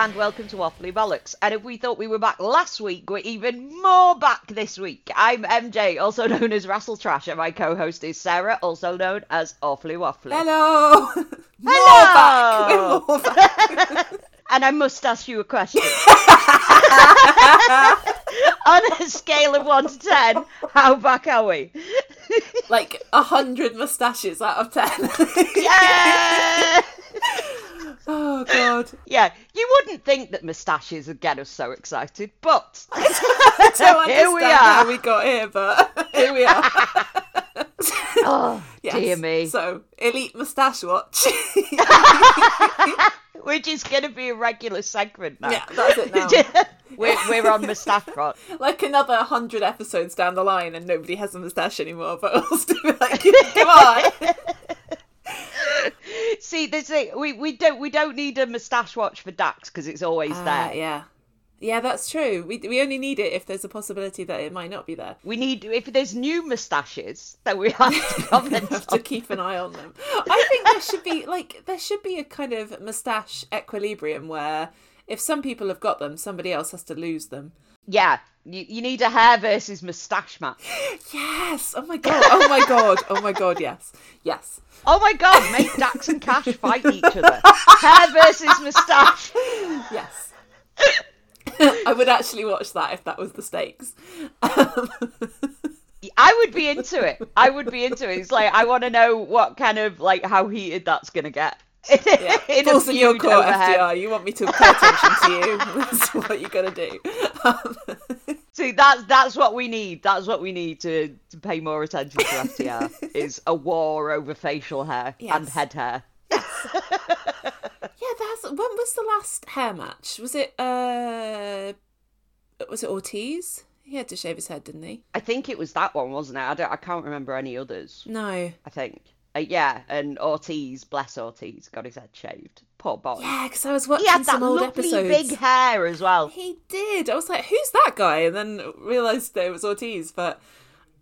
and welcome to Waffly Bollocks. And if we thought we were back last week, we're even more back this week. I'm MJ, also known as Russell Trash, and my co-host is Sarah, also known as Awfully Waffly. Hello. Hello! More back. We're more back. And I must ask you a question. On a scale of 1 to 10, how back are we? like a hundred mustaches out of ten. yeah! Oh god. Yeah, you wouldn't think that moustaches would get us so excited, but I don't Here we are. how we got here, but here we are. oh, Yes. dear me. So, elite mustache watch. Which is going to be a regular segment now. yeah, that's it now. we're, we're on moustache rot. like another hundred episodes down the line, and nobody has a mustache anymore. But we'll still be like, come on. See, this thing, we we don't we don't need a moustache watch for Dax because it's always Ah, there. yeah. Yeah, that's true. We we only need it if there's a possibility that it might not be there. We need if there's new moustaches, then we have to comment have to keep an eye on them. I think there should be like there should be a kind of moustache equilibrium where if some people have got them, somebody else has to lose them. Yeah, you, you need a hair versus moustache match. Yes. Oh my god. Oh my god. Oh my god. Yes. Yes. Oh my god, make Dax and Cash fight each other. Hair versus moustache. Yes. I would actually watch that if that was the stakes. Um, I would be into it. I would be into it. It's like I want to know what kind of like how heated that's gonna get. Yeah. In a Balls in your court, over hair. FTR. You want me to pay attention to you. That's what you got to do. Um, See, that's that's what we need. That's what we need to, to pay more attention to FTR is a war over facial hair and head hair. Yeah, that's when was the last hair match? Was it uh was it Ortiz? He had to shave his head, didn't he? I think it was that one, wasn't it? I don't. I can't remember any others. No. I think. Uh, yeah, and Ortiz, bless Ortiz, got his head shaved. Poor boy. Yeah, because I was watching he had that some old lovely episodes. big hair as well. He did. I was like, "Who's that guy?" And then realised that it was Ortiz. But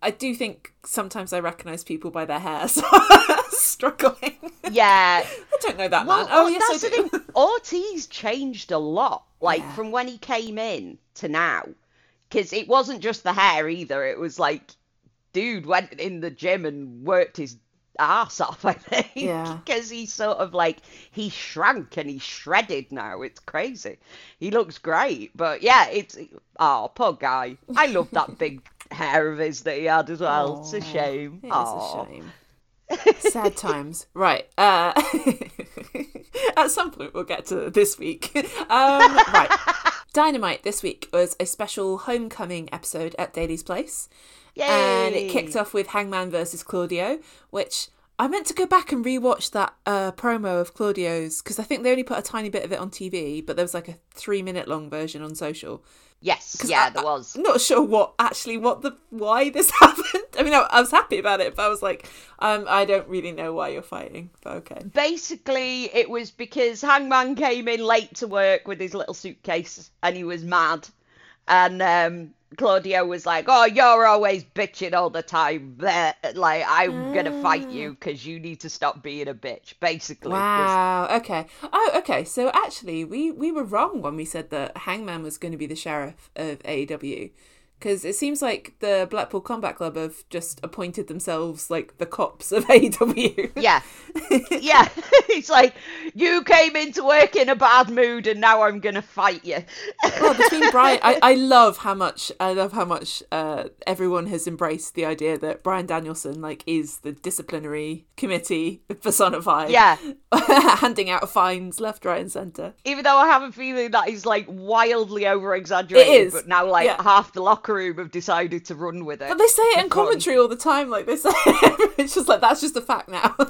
I do think sometimes I recognise people by their hair, so struggling. Yeah. I don't know that Well, man. Oh well, yes, I do. thing. Ortiz changed a lot, like Yeah. from when he came in to now, because it wasn't just the hair either. It was like, dude went in the gym and worked his ass off. I think, Yeah. because he's sort of like he shrank and he's shredded now. It's crazy. He looks great, but yeah, it's oh poor guy. I love that big hair of his that he had as well. it's a shame. It is Aw. a shame. Sad times. Right. Uh, at some point, we'll get to this week. Um, right. Dynamite this week was a special homecoming episode at Daly's Place. And it kicked off with Hangman versus Claudio, which I meant to go back and rewatch that uh, promo of Claudio's because I think they only put a tiny bit of it on TV, but there was like a three minute long version on social. Yes, yeah, I- there was. I'm not sure what actually what the why this happened. I mean, I, I was happy about it, but I was like, um, I don't really know why you're fighting. But okay. basically it was because Hangman came in late to work with his little suitcase and he was mad. And um, Claudio was like, "Oh, you're always bitching all the time. Like I'm gonna fight ah. you because you need to stop being a bitch." Basically, Wow. Okay. Oh, okay. So actually, we we were wrong when we said that Hangman was going to be the sheriff of AEW, because it seems like the Blackpool Combat Club have just appointed themselves like the cops of AEW. yeah, yeah. It's like you came into work in a bad mood, and now I'm gonna fight you. well, between Brian, I, I love how much I love how much uh, everyone has embraced the idea that Brian Danielson like is the disciplinary committee personified. Yeah. handing out fines left, right, and centre. Even though I have a feeling that he's like wildly over exaggerated, It is, but now like yeah. half the locker room have decided to run with it. But they say it in commentary all the time. Like they say, it's just like that's just a fact now.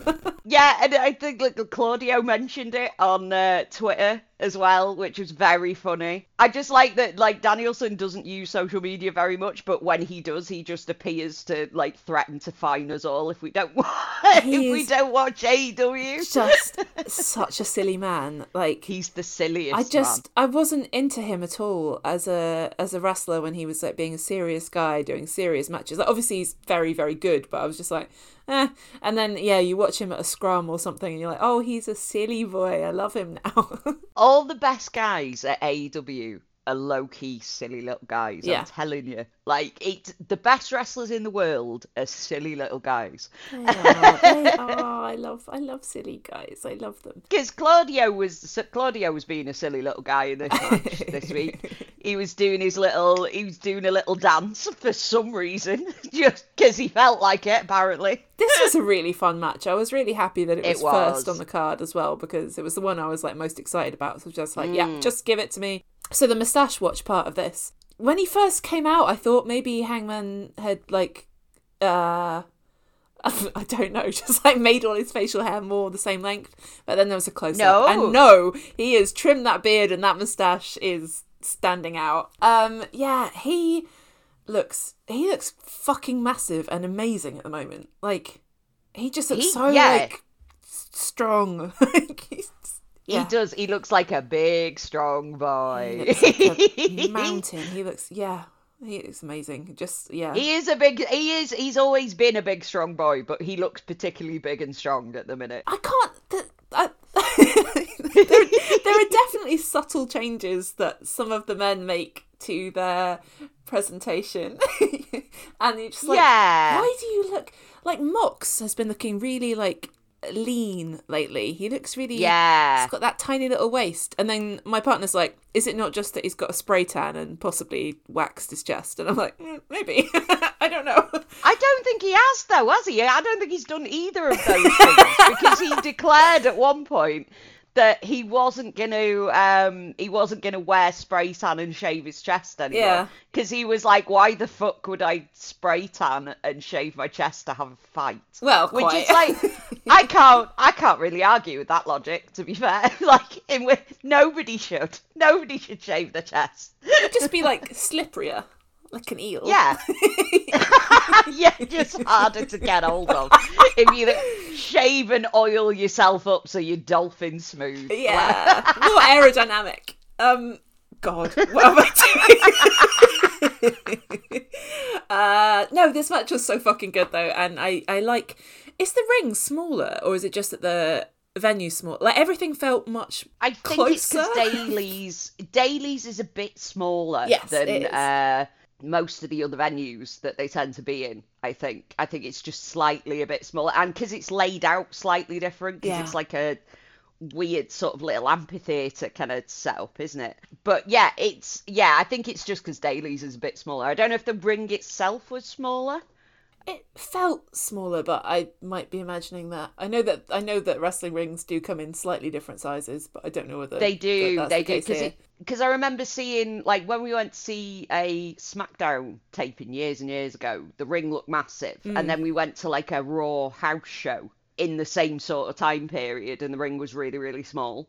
Yeah, and I think like Claudio mentioned it on uh, Twitter as well, which was very funny. I just like that like Danielson doesn't use social media very much, but when he does, he just appears to like threaten to fine us all if we don't if we don't watch AEW. just such a silly man. Like He's the silliest. I just I wasn't into him at all as a as a wrestler when he was like being a serious guy doing serious matches. Like, obviously he's very very good, but I was just like, eh. And then yeah, you watch him at a scrum or something, and you're like, oh, he's a silly boy. I love him now. all the best guys at AEW are low key silly little guys. Yeah. I'm telling you, like it's the best wrestlers in the world are silly little guys. They are, they are. I love, I love silly guys. I love them. Because Claudio was Claudio was being a silly little guy in this match this week. He was doing his little, he was doing a little dance for some reason, just because he felt like it. Apparently, This was a really fun match. I was really happy that it was, It was. first on the card as well because it was the one I was like most excited about. So just like, Mm. yeah, just give it to me. So the mustache watch part of this. When he first came out, I thought maybe Hangman had like uh I don't know, just like made all his facial hair more the same length. But then there was a close No. up. And no, he has trimmed that beard and that mustache is standing out. Um yeah, he looks he looks fucking massive and amazing at the moment. Like he just looks He- so yeah. like strong. Like, yeah. he does. He looks like a big, strong He boy. looks like a mountain. He looks yeah, he looks amazing. Just yeah. He is a big. He is. He's always been a big, strong boy, but he looks particularly big and strong at the minute. I can't. Th- I, there, there are definitely subtle changes that some of the men make to their presentation, and you're just like, Yeah. why do you look like Mox has been looking really like lean lately? He looks really Yeah. He's got that tiny little waist, and then my partner's like, "Is it not just that he's got a spray tan and possibly waxed his chest?" And I'm like, mm, "Maybe, I don't know." I don't think he has though, has he? I don't think he's done either of those things because he declared at one point that he wasn't gonna um he wasn't gonna wear spray tan and shave his chest anymore. Yeah. Because he was like, why the fuck would I spray tan and shave my chest to have a fight? Well, Which quite. is like I can't I can't really argue with that logic, to be fair. like in which nobody should. Nobody should shave their chest. It'd just be like slipperier, like an eel. Yeah. yeah, just harder to get hold of. If you shave and oil yourself up so you're dolphin smooth. Yeah, more aerodynamic. Um, God, what am I doing? uh, no, this match was so fucking good though, and I, I like. Is the ring smaller, or is it just that the venue small? Like everything felt much. I think it's because Closer? Daly's Daly's is a bit smaller Yes, than it is. uh, most of the other venues that they tend to be in. I think. I think it's just slightly a bit smaller, and because it's laid out slightly different, because Yeah. it's like a weird sort of little amphitheater kind of setup, isn't it? But yeah, it's yeah. I think it's just because Daly's is a bit smaller. I don't know if the ring itself was smaller. It felt smaller, but I might be imagining that. I know that I know that wrestling rings do come in slightly different sizes, but I don't know whether They do, that they the do, because I remember seeing like when we went to see a SmackDown taping years and years ago, the ring looked massive, Mm. and then we went to like a Raw house show in the same sort of time period, and the ring was really really small.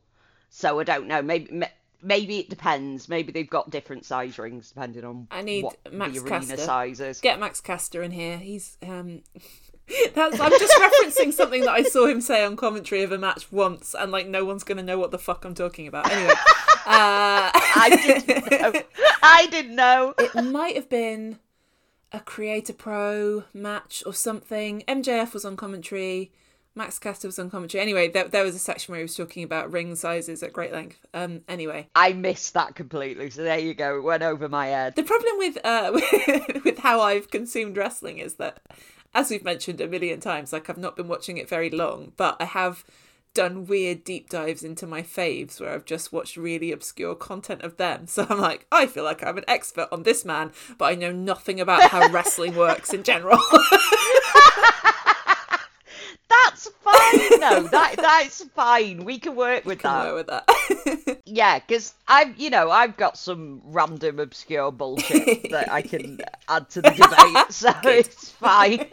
So I don't know, maybe ma- maybe it depends. Maybe they've got different size rings depending on I need what Max the arena Caster. size is. Get Max Caster in here. He's um that's I'm just referencing something that I saw him say on commentary of a match once and like no one's gonna know what the fuck I'm talking about. Anyway. Uh I didn't know. I didn't know. it might have been a Creator Pro match or something. MJF was on commentary. Max Caster was on commentary. Anyway, there, there was a section where he was talking about ring sizes at great length. Um, anyway, I missed that completely. So there you go. It went over my head. The problem with uh with, with how I've consumed wrestling is that, as we've mentioned a million times, like I've not been watching it very long, but I have done weird deep dives into my faves where I've just watched really obscure content of them. So I'm like, I feel like I'm an expert on this man, but I know nothing about how wrestling works in general. That's fine though. that that's fine. We can work with Can that. work with that. Yeah, because I've you know I've got some random obscure bullshit that I can add to the debate, so it's fine.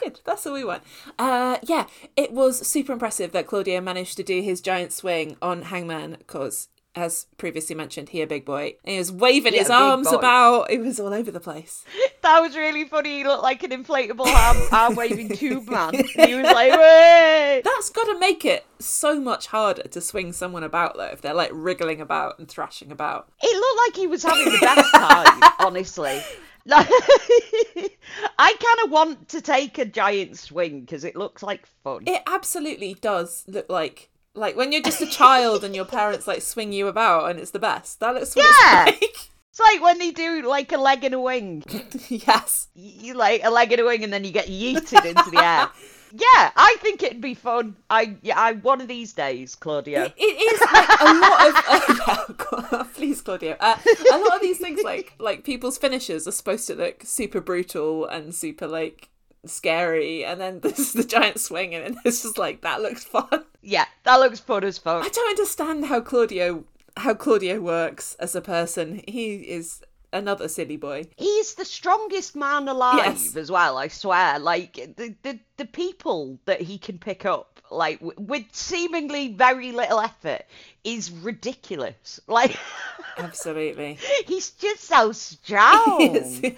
Good, that's all we want. Uh, yeah, it was super impressive that Claudio managed to do his giant swing on Hangman because, as previously mentioned, he a big boy. And he was waving Yeah, his arms boy. about. It was all over the place. That was really funny. He looked like an inflatable arm, arm waving tube man. He was like, "Way!" That's got to make it so much harder to swing someone about, though, if they're like wriggling about and thrashing about. It looked like he was having the best time, honestly. I kind of want to take a giant swing because it looks like fun. It absolutely does look like Like when you're just a child and your parents like swing you about and it's the best. That looks Yeah. it's like. It's like when they do like a leg and a wing. yes. You like a leg and a wing, and then you get yeeted into the air. Yeah, I think it'd be fun. I yeah, I one of these days, Claudio. It, it is like a lot of uh, please Claudio. Uh, a lot of these things like like people's finishes are supposed to look super brutal and super like scary and then there's the giant swing and it's just like that looks fun. Yeah, that looks fun as fuck. I don't understand how Claudio how Claudio works as a person. He is another silly boy. He's the strongest man alive Yes. as well. I swear. Like the the the people that he can pick up, like w- with seemingly very little effort, is ridiculous. Like Absolutely. he's just so strong.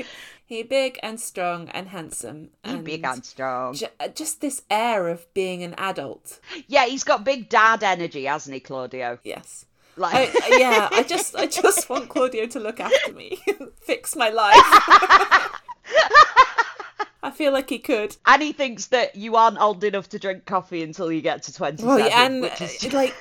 He big and strong and handsome. He's And big and strong. ju- uh, just this air of being an adult. Yeah, he's got big dad energy, hasn't he, Claudio? Yes. Like I, yeah, I just I just want Claudio to look after me, fix my life. I feel like he could. And he thinks that you aren't old enough to drink coffee until you get to 27. Well, yeah, and which is uh, like,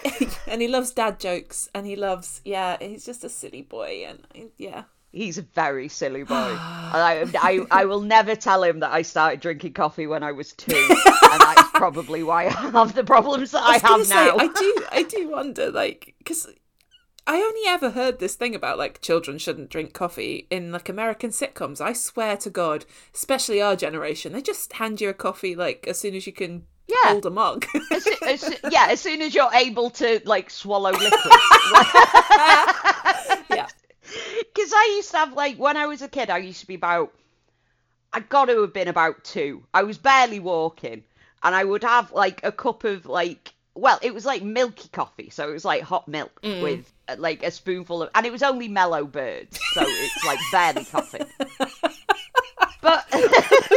and he loves dad jokes, and he loves, yeah, he's just a silly boy, and uh, yeah, He's a very silly boy. And I, I, I will never tell him that I started drinking coffee when I was two. and that's probably why I have the problems that I, gonna have say, now. I do, I do wonder, like, because I only ever heard this thing about like children shouldn't drink coffee in like American sitcoms. I swear to God, especially our generation, they just hand you a coffee like as soon as you can Yeah. hold a mug. As as yeah, as soon as you're able to like swallow liquid. Because I used to have like when I was a kid, I used to be about. I got to have been about two. I was barely walking, and I would have like a cup of like. Well, it was like milky coffee, so it was like hot milk with uh, like a spoonful of, and it was only mellow birds, so it's like barely coffee. But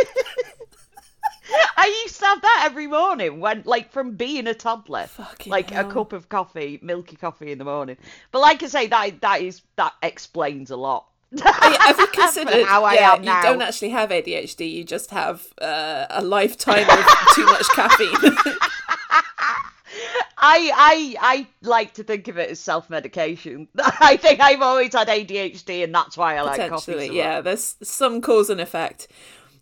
I used to have that every morning when, like, from being a toddler, Fucking like hell. a cup of coffee, milky coffee in the morning. But like I say, that that is that explains a lot. have you considered how I yeah, am now? you don't actually have ADHD, you just have uh, a lifetime of too much caffeine. I I I like to think of it as self medication. I think I've always had ADHD, and that's why I like coffee. So yeah, there's some cause and effect.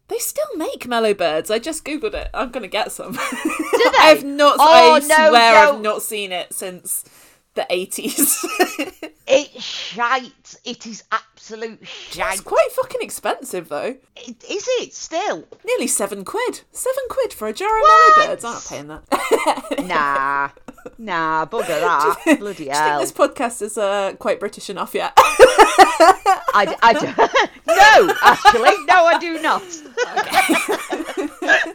They still make mellow birds. I just googled it. I'm gonna get some. Do they? I've not. Oh, I no, swear I've don't. seen it since the 80s. It's shite. It is absolute shite. it's quite fucking expensive though. It, is it still? Nearly seven quid. Seven quid for a jar of What? mellow birds. I'm not paying that. Nah, nah, bugger that. Bloody Do you think hell. this podcast is uh, quite British enough yet? I, I no, actually, no, I do not.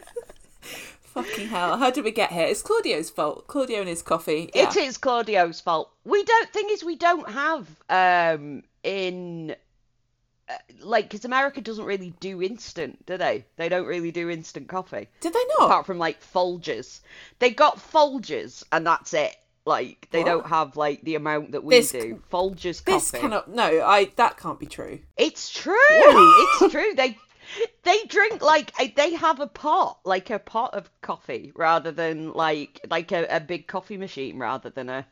Fucking hell. How did we get here? It's Claudio's fault. Claudio and his coffee. It Yeah. is Claudio's fault. We don't. Thing is, we don't have um in uh, like because America doesn't really do instant, do they? They don't really do instant coffee Did they not? apart from like Folgers. They got Folgers, and that's it. Like they What? don't have like the amount that we This- do. Folgers This cannot. No, I. That can't be true. It's true. it's true. They they drink like they have a pot, like a pot of coffee, rather than like like a, a big coffee machine, rather than a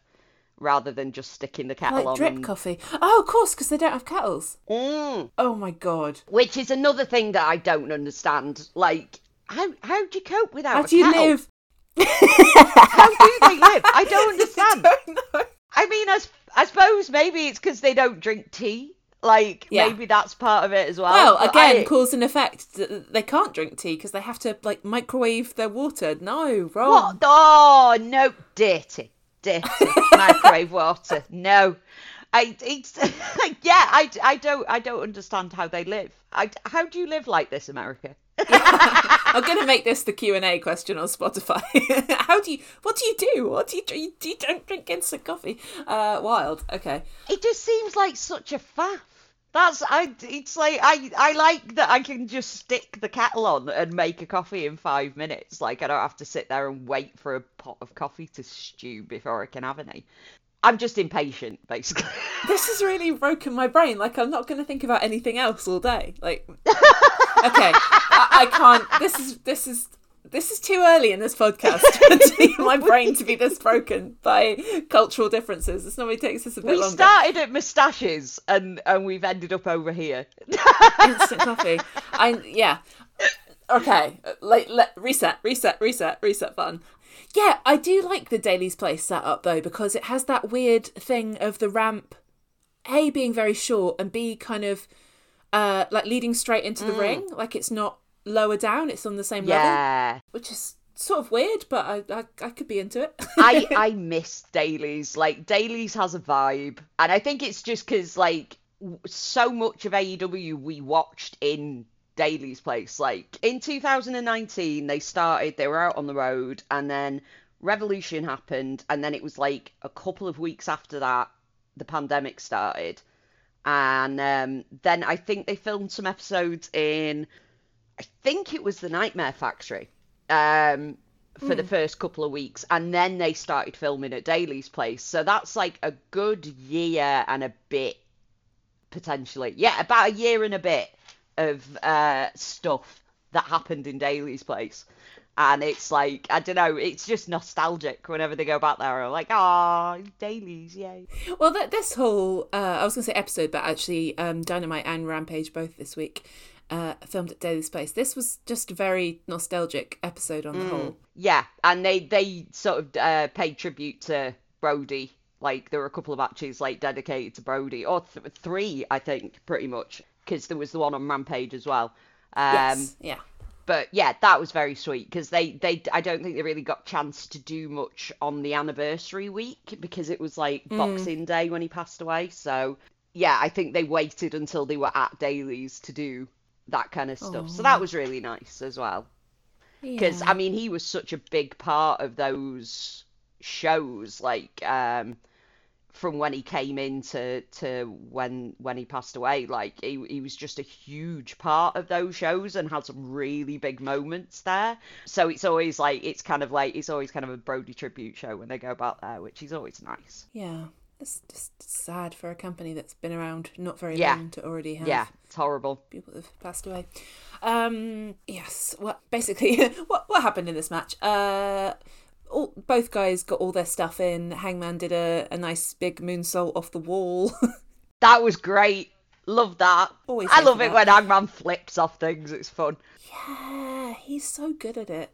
rather than just sticking the kettle Like on. drip and- coffee. Oh, of course, because they don't have kettles. Mm. Oh my god. Which is another thing that I don't understand. Like how how do you cope without? How a do you kettle? live? How do they live? I don't understand. don't know. I mean, I, s- I suppose maybe it's because they don't drink tea. Like Yeah. maybe that's part of it as well. Well, again, I- cause and effect. They can't drink tea because they have to like microwave their water. No, wrong. What? Oh no, dirty, dirty microwave water. No, I it's yeah. I, I don't I don't understand how they live. I how do you live like this, America? I'm gonna make this the Q and A question on Spotify. How do you? What do you do? What do you do? You, you don't drink instant coffee. Uh, wild. Okay. It just seems like such a faff. That's I. It's like I. I like that I can just stick the kettle on and make a coffee in five minutes. Like I don't have to sit there and wait for a pot of coffee to stew before I can have any. I'm just impatient, basically. This has really broken my brain. Like I'm not gonna think about anything else all day. Like, okay, I, I can't. This is this is this is too early in this podcast for my brain to be this broken by cultural differences. This normally takes us a bit we longer. We started at moustaches and and we've ended up over here. Instant coffee. I yeah. Okay, like let, reset, reset, reset, reset. Fun. Yeah, I do like the Daly's Place setup though because it has that weird thing of the ramp, a being very short and b kind of uh like leading straight into the ring. Like it's not lower down; it's on the same level, which is sort of weird, but I I, I could be into it. I I miss Daly's. Like Daly's has a vibe, and I think it's just because like so much of AEW we watched in Daly's place. Like in 2019, they started. They were out on the road, and then Revolution happened, and then it was like a couple of weeks after that, the pandemic started, and um, then I think they filmed some episodes in. I think it was the Nightmare Factory. Um, for the first couple of weeks and then they started filming at Daly's place. So that's like a good year and a bit potentially. Yeah, about a year and a bit of uh stuff that happened in Daly's place. And it's like I don't know, it's just nostalgic whenever they go back there. I'm like, ah, Daly's, yay. Well, that this whole uh, I was going to say episode, but actually, um, Dynamite and Rampage both this week uh, filmed at Daly's Place. This was just a very nostalgic episode on the whole. Yeah, and they they sort of uh, paid tribute to Brodie. Like there were a couple of matches like dedicated to Brodie, or th- three, I think, pretty much, because there was the one on Rampage as well. Um, Yes, yeah, but yeah, that was very sweet because they they I don't think they really got chance to do much on the anniversary week because it was like Boxing Day when he passed away. So yeah, I think they waited until they were at Daly's to do that kind of stuff. So that was really nice as well because Yeah. I mean he was such a big part of those shows like um from when he came in to, to when when he passed away like he, he was just a huge part of those shows and had some really big moments there so it's always like it's kind of like it's always kind of a Brodie tribute show when they go about there which is always nice yeah. It's just sad for a company that's been around not very Yeah. long to already have yeah it's horrible people that have passed away. Um, yes. What basically what what happened in this match? Uh, all, both guys got all their stuff in. Hangman did a, a nice big moonsault off the wall. that was great love that Always I love it that. when Hangman flips off things it's fun yeah, he's so good at it.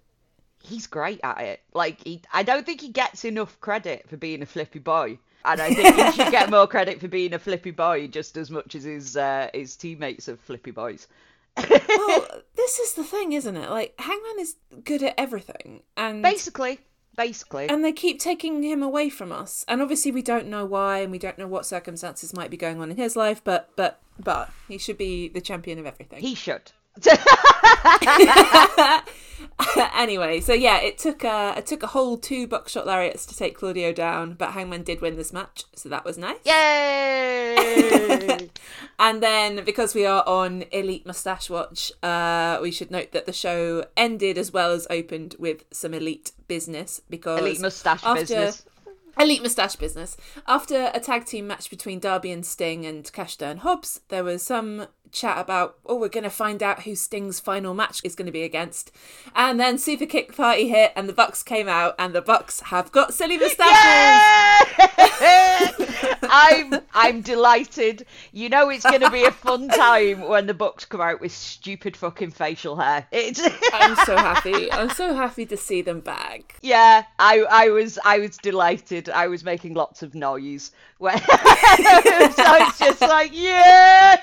he's great at it. Like he, I don't think he gets enough credit for being a flippy boy, and I think he should get more credit for being a flippy boy just as much as his uh, his teammates are flippy boys. Well, this is the thing, isn't it? Like Hangman is good at everything, and Basically, basically, and they keep taking him away from us. And obviously, we don't know why, and we don't know what circumstances might be going on in his life. But but but he should be the champion of everything. he should. anyway, so yeah, it took a it took a whole two buckshot lariats to take Claudio down, but Hangman did win this match, so that was nice. Yay! And then because we are on Elite Mustache Watch, uh, we should note that the show ended as well as opened with some elite business because Elite mustache after- business. Elite Moustache Business. After a tag team match between Darby and Sting and Cash and Hobbs, there was some chat about, oh, we're going to find out who Sting's final match is going to be against. And then Super Kick Party hit and the Bucks came out and the Bucks have got silly moustaches. I'm I'm delighted. You know it's going to be a fun time when the Bucks come out with stupid fucking facial hair. It's I'm so happy. I'm so happy to see them back. yeah. I I was I was delighted. I was making lots of noise so it's just like yeah.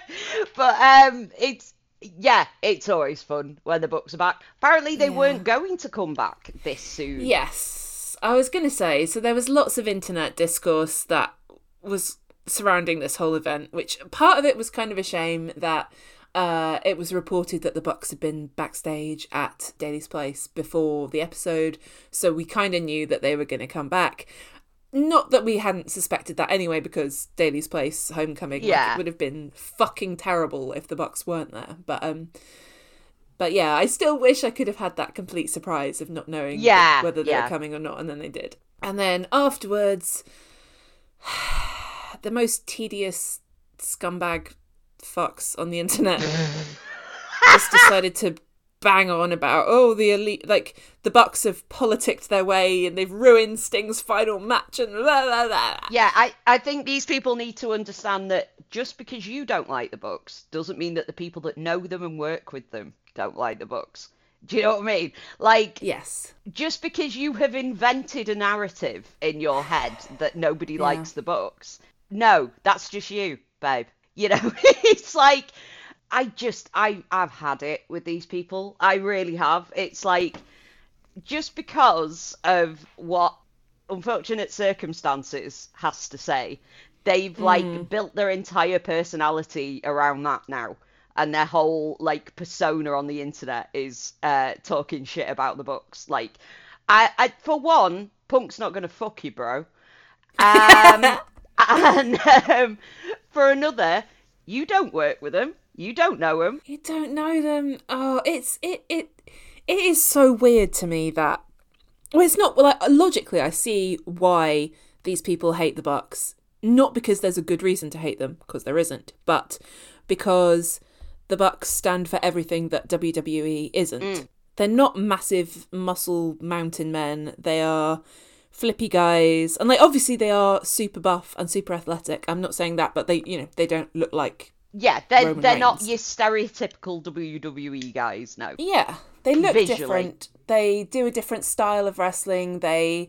But um, it's yeah, it's always fun when the Bucks are back. Apparently they Yeah. weren't going to come back this soon. Yes, I was going to say. So there was lots of internet discourse that was surrounding this whole event, which part of it was kind of a shame that uh, it was reported that the Bucks had been backstage at Daly's place before the episode, so we kind of knew that they were going to come back. Not that we hadn't suspected that anyway, because Daly's place homecoming Yeah. it would have been fucking terrible if the Bucks weren't there. But um, but yeah, I still wish I could have had that complete surprise of not knowing Yeah, whether they yeah. were coming or not, and then they did. And then afterwards, the most tedious scumbag fucks on the internet just decided to bang on about oh the elite like the Bucks have politicked their way and they've ruined Sting's final match and blah blah blah. Yeah, I, I think these people need to understand that just because you don't like the Bucks doesn't mean that the people that know them and work with them don't like the Bucks. Do you know what I mean? Like, Yes. just because you have invented a narrative in your head that nobody likes the Bucks, no, that's just you, babe. You know, it's like I just I I've had it with these people. I really have. It's like just because of what unfortunate circumstances has to say, they've like built their entire personality around that now. And their whole like persona on the internet is uh talking shit about the Bucks. Like I, I for one, Punk's not gonna fuck you, bro. Um and um, for another, you don't work with him. You don't know them. You don't know them. Oh, it's it it it is so weird to me that well, it's not like logically I see why these people hate the Bucks. Not because there's a good reason to hate them, because there isn't, but because the Bucks stand for everything that WWE isn't. Mm. They're not massive muscle mountain men. They are flippy guys, and like obviously they are super buff and super athletic. I'm not saying that, but they you know they don't look like Yeah, they're Roman they're not your stereotypical WWE guys. No. Yeah, they look Visually. different. They do a different style of wrestling. They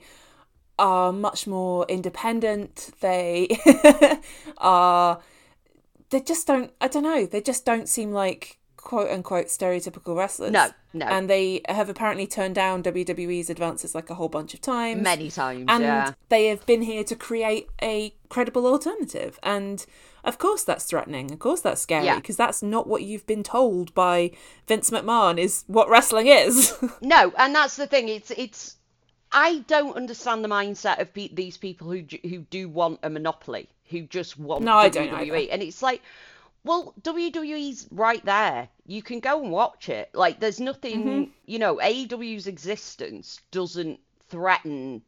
are much more independent. They are. They just don't. I don't know. They just don't seem like quote unquote stereotypical wrestlers. No, no. And they have apparently turned down WWE's advances like a whole bunch of times. Many times, And yeah. they have been here to create a credible alternative. And of course that's threatening. Of course that's scary Yeah. because that's not what you've been told by Vince McMahon is what wrestling is. No, and that's the thing. It's it's. I don't understand the mindset of pe- these people who who do want a monopoly, who just want No, I don't either. and it's like, well, WWE's right there. You can go and watch it. Like, there's nothing, Mm-hmm. you know, AEW's existence doesn't threaten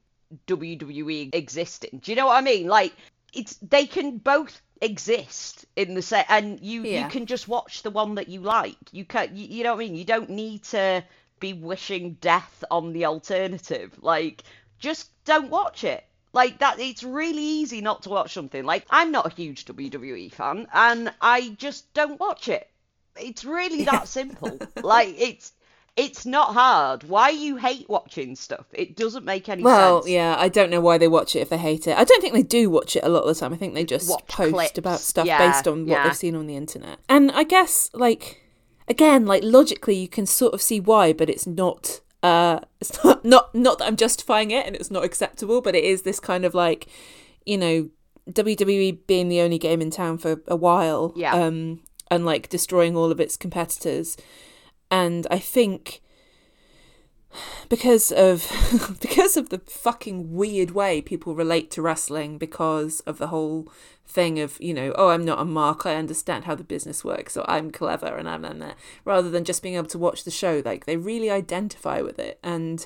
WWE existing. Do you know what I mean? Like, it's they can both exist in the set, and you Yeah. you can just watch the one that you like. You can, you, you know what I mean? You don't need to be wishing death on the alternative. Like, just don't watch it. Like that, it's really easy not to watch something. Like, I'm not a huge WWE fan, and I just don't watch it. It's really that simple. like, it's it's not hard. Why you hate watching stuff? It doesn't make any well, sense. yeah, I don't know why they watch it if they hate it. I don't think they do watch it a lot of the time. I think they just Watch post clips. about stuff Yeah, based on what yeah. they've seen on the internet. And I guess like again, like logically you can sort of see why, but it's not uh it's not not, not that I'm justifying it and it's not acceptable, but it is this kind of like, you know, WWE being the only game in town for a while. Yeah. Um and like destroying all of its competitors. And I think because of because of the fucking weird way people relate to wrestling because of the whole thing of you know oh i'm not a mark i understand how the business works or i'm clever and i'm and that rather than just being able to watch the show like they really identify with it. And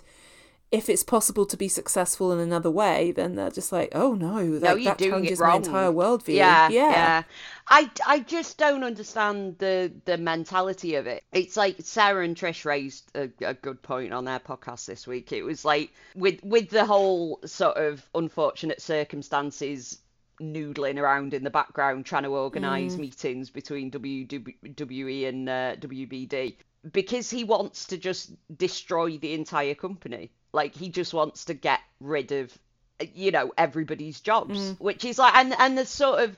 if it's possible to be successful in another way then they're just like oh no, like, no, that it my entire worldview Yeah, yeah yeah. I, I just don't understand the the mentality of it. It's like Sarah and Trish raised a, a good point on their podcast this week. It was like with with the whole sort of unfortunate circumstances noodling around in the background trying to organise meetings between WWE and uh, WBD because he wants to just destroy the entire company. Like he just wants to get rid of you know everybody's jobs mm. which is like and and the sort of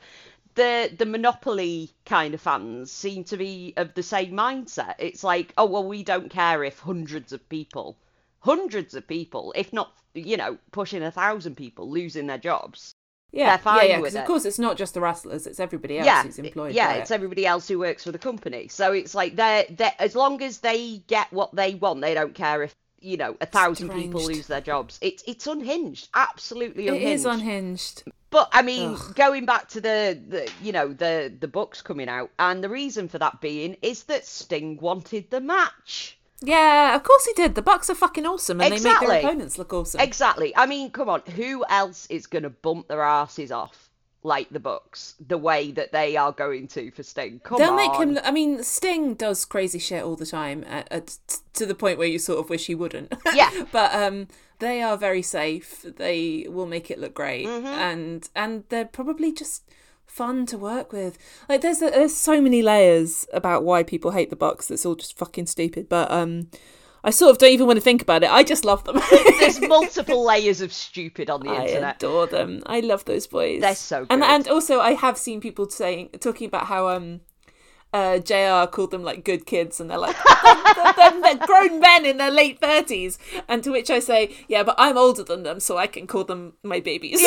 the the monopoly kind of fans seem to be of the same mindset. It's like oh well we don't care if hundreds of people hundreds of people if not you know pushing a thousand people losing their jobs yeah They're yeah, yeah, with 'cause it. of course it's not just the wrestlers it's everybody else yeah who's employed yeah it's it. everybody else who works for the company so it's like they're, they as long as they get what they want they don't care if you know a thousand people lose their jobs it's it's unhinged absolutely it unhinged is unhinged But I mean, going back to the, the you know the the Bucks coming out, and the reason for that being is that Sting wanted the match. Yeah, of course he did. The Bucks are fucking awesome, and they make their opponents look awesome. Exactly. I mean, come on, who else is gonna bump their asses off like the Bucks the way that they are going to for Sting. Come They'll on. make him. I mean, Sting does crazy shit all the time, at, at, to the point where you sort of wish he wouldn't. Yeah. but um, they are very safe. They will make it look great, Mm-hmm. and and they're probably just fun to work with. Like, there's there's so many layers about why people hate the Bucks. That's all just fucking stupid. But um, I sort of don't even want to think about it. I just love them. There's multiple layers of stupid on the I internet. I adore them. I love those boys. They're so And good. and also I have seen people saying talking about how um uh JR called them like good kids and they're like they're, they're- they're grown men in their late thirties. And to which I say, Yeah, but I'm older than them, so I can call them my babies.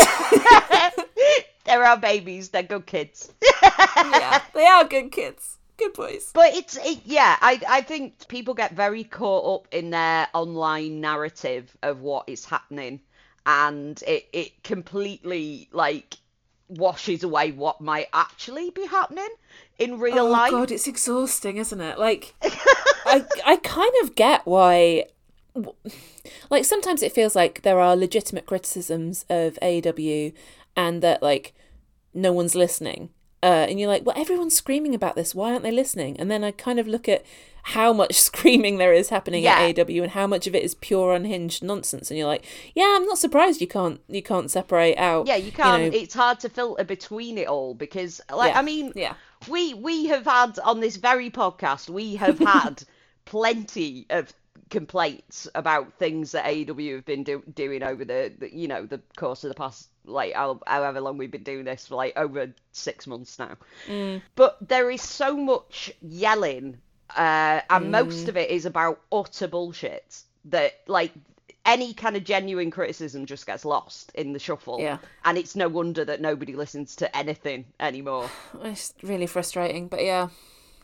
They're our babies. They're good kids. yeah. They are good kids. Good boys. But it's it, yeah, I I think people get very caught up in their online narrative of what is happening, and it it completely like washes away what might actually be happening in real life. Oh life. god, it's exhausting, isn't it? Like I I kind of get why like sometimes it feels like there are legitimate criticisms of AEW and that like no one's listening. Uh, and you're like, well, everyone's screaming about this. Why aren't they listening? And then I kind of look at how much screaming there is happening Yeah. at AW and how much of it is pure unhinged nonsense. And you're like, yeah, I'm not surprised you can't you can't separate out. Yeah, you can't. know, It's hard to filter between it all because, like, Yeah, I mean, yeah. we we have had on this very podcast, we have had plenty of complaints about things that AEW have been do- doing over the, the, you know, the course of the past, like, however long we've been doing this for, like, over six months now. But there is so much yelling, uh, and most of it is about utter bullshit that, like, any kind of genuine criticism just gets lost in the shuffle. Yeah. And it's no wonder that nobody listens to anything anymore. it's really frustrating. But yeah.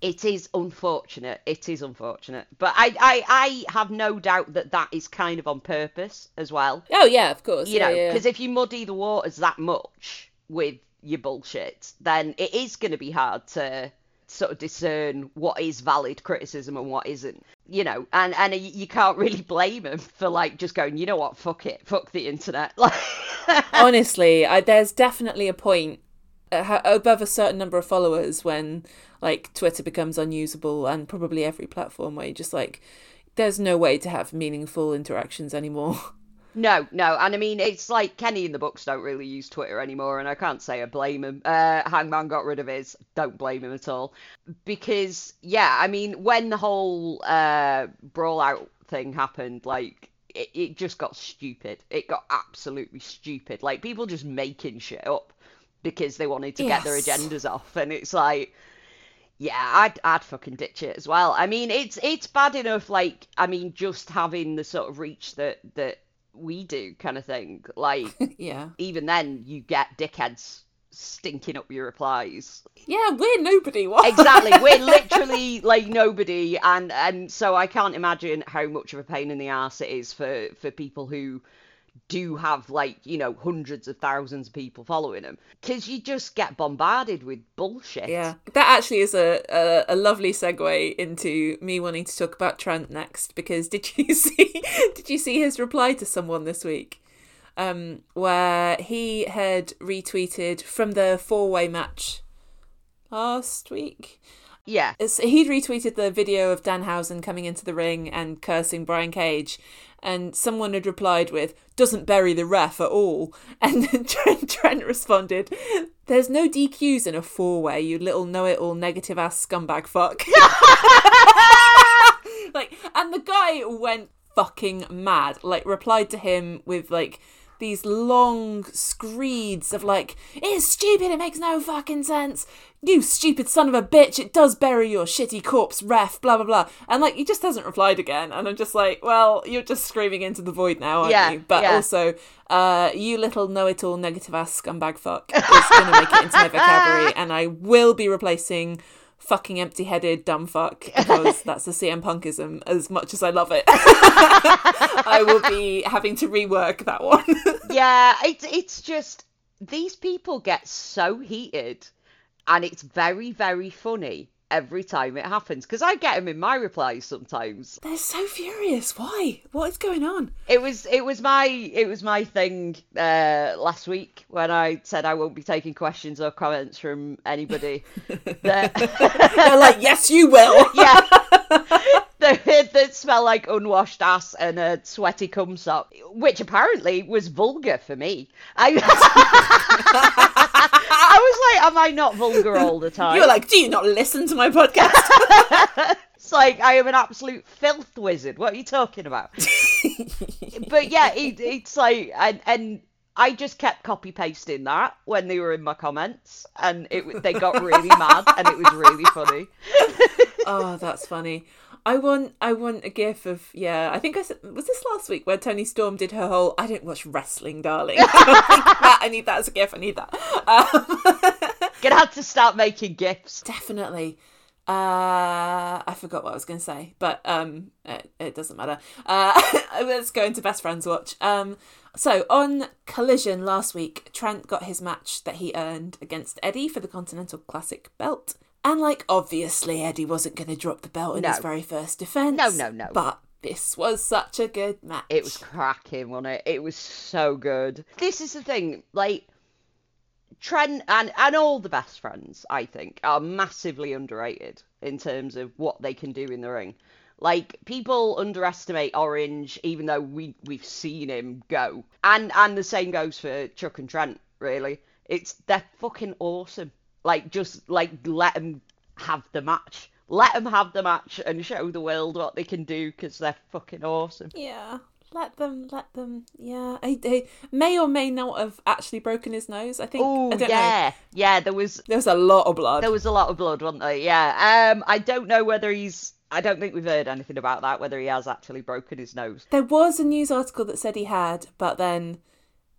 It is unfortunate. It is unfortunate. But I, I, I have no doubt that that is kind of on purpose as well. Oh yeah, of course. You yeah, know, yeah. because if you muddy the waters that much with your bullshit, then it is going to be hard to sort of discern what is valid criticism and what isn't. You know, and and you can't really blame them for like just going, you know what, fuck it, fuck the internet. Like, honestly, I, there's definitely a point above a certain number of followers when like Twitter becomes unusable and probably every platform where you just like there's no way to have meaningful interactions anymore. No, no, and I mean it's like Kenny in the Bucks don't really use Twitter anymore, and I can't say I blame him. Uh, Hangman got rid of his, don't blame him at all, because yeah, I mean when the whole uh, brawl out thing happened, like it, it just got stupid. It got absolutely stupid. Like people just making shit up because they wanted to get their agendas off, and it's like. Yeah, I'd I'd fucking ditch it as well. I mean, it's it's bad enough. Like, I mean, just having the sort of reach that that we do, kind of thing. Like, yeah. even then, you get dickheads stinking up your replies. Yeah, we're nobody. What? Exactly, we're literally like nobody, and and so I can't imagine how much of a pain in the ass it is for for people who do have like you know hundreds of thousands of people following them because you just get bombarded with bullshit. Yeah, that actually is a, a a lovely segue into me wanting to talk about Trent next because did you see did you see his reply to someone this week, um, where he had retweeted from the four way match last week. Yeah. It's, he'd retweeted the video of Danhausen coming into the ring and cursing Brian Cage, and someone had replied with, doesn't bury the ref at all. And then Trent, Trent responded, there's no DQs in a four way, you little know it all negative ass scumbag fuck. like, and the guy went fucking mad. Like, replied to him with like these long screeds of like, it's stupid, it makes no fucking sense. You stupid son of a bitch, it does bury your shitty corpse, ref, blah blah blah. And like he just hasn't replied again. And I'm just like, well, you're just screaming into the void now, aren't Yeah, you? But yeah. also, uh, you little know it all negative ass scumbag fuck is gonna make it into my vocabulary, and I will be replacing fucking empty headed dumb fuck because that's a CM Punkism as much as I love it. I will be having to rework that one. yeah, it's it's just these people get so heated, and it's very very funny. Every time it happens because I get them in my replies sometimes. They're so furious. Why? What is going on? It was it was my it was my thing uh, last week when I said I won't be taking questions or comments from anybody. that, They're like, yes, you will. yeah. that, that smell like unwashed ass and a sweaty cum sock, which apparently was vulgar for me. I, I was like, am I not vulgar all the time? You're like, do you not listen to my podcast? It's like I am an absolute filth wizard. What are you talking about? but yeah, it, it's like, and, and I just kept copy pasting that when they were in my comments, and it they got really mad, and it was really funny. oh, that's funny. I want I want a gif of yeah. I think I said was this last week where Toni Storm did her whole I don't watch wrestling, darling. that, I need that as a gif. I need that. Um, Gonna have to start making gifs. definitely. Uh, I forgot what I was going to say, but um, it, it doesn't matter. Uh, let's go into best friends watch. Um, so on Collision last week, Trent got his match that he earned against Eddie for the Continental Classic belt. And like obviously Eddie wasn't going to drop the belt in his very first defense. No, no, no. But this was such a good match. It was cracking, wasn't it? It was so good. This is the thing, like Trent and and all the best friends, I think, are massively underrated in terms of what they can do in the ring. Like people underestimate Orange, even though we we've seen him go, and and the same goes for Chuck and Trent. Really, it's they're fucking awesome. Like just like let them have the match, let them have the match, and show the world what they can do because they're fucking awesome. Yeah, let them, let them. Yeah, he, may or may not have actually broken his nose. I think. Oh don't know. yeah, yeah. There was There was a lot of blood. there was a lot of blood, wasn't there? Yeah. Um, I don't know whether he's. I don't think we've heard anything about that. Whether he has actually broken his nose. There was a news article that said he had, but then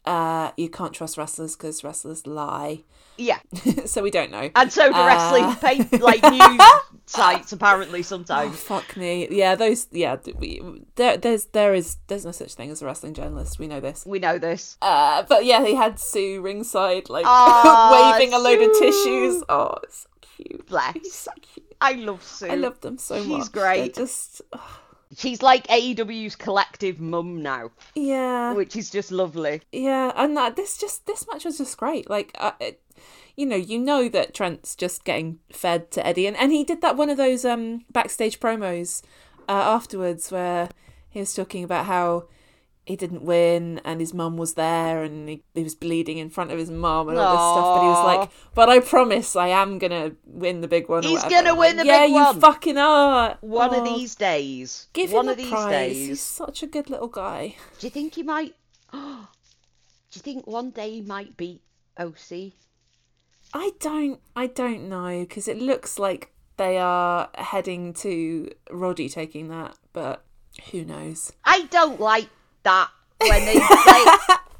uh, you can't trust wrestlers because wrestlers lie. Yeah. so we don't know. And so do Uh. wrestling pay, like news sites apparently Oh, sometimes. fuck me. Yeah, those. Yeah, we, there, there's there is there's no such thing as a wrestling journalist. We know this. We know this. Uh, but yeah, he had Sue ringside, like Aw, waving a load of tissues. Oh, it's so cute. Bless. He's so cute. I love Sue. I love them so She's much. great. They're just She's like AEW's collective mum now, yeah, which is just lovely. yeah. And that this just this match was just great. Like, uh, it, you know, you know that Trent's just getting fed to Eddie, and and he did that one of those um backstage promos uh, afterwards where he was talking about how. He didn't win, and his mum was there, and he, he was bleeding in front of his mum and all this stuff. But he was like, "But I promise, I am gonna win the big one." He's gonna win the yeah, big one yeah you fucking are. One of these days. Give one him of a these prize. He's days. such a good little guy. Do you think he might? Do you think one day he might beat OC? I don't. I don't know because it looks like they are heading to Roddy taking that, but who knows? I don't like that when they like,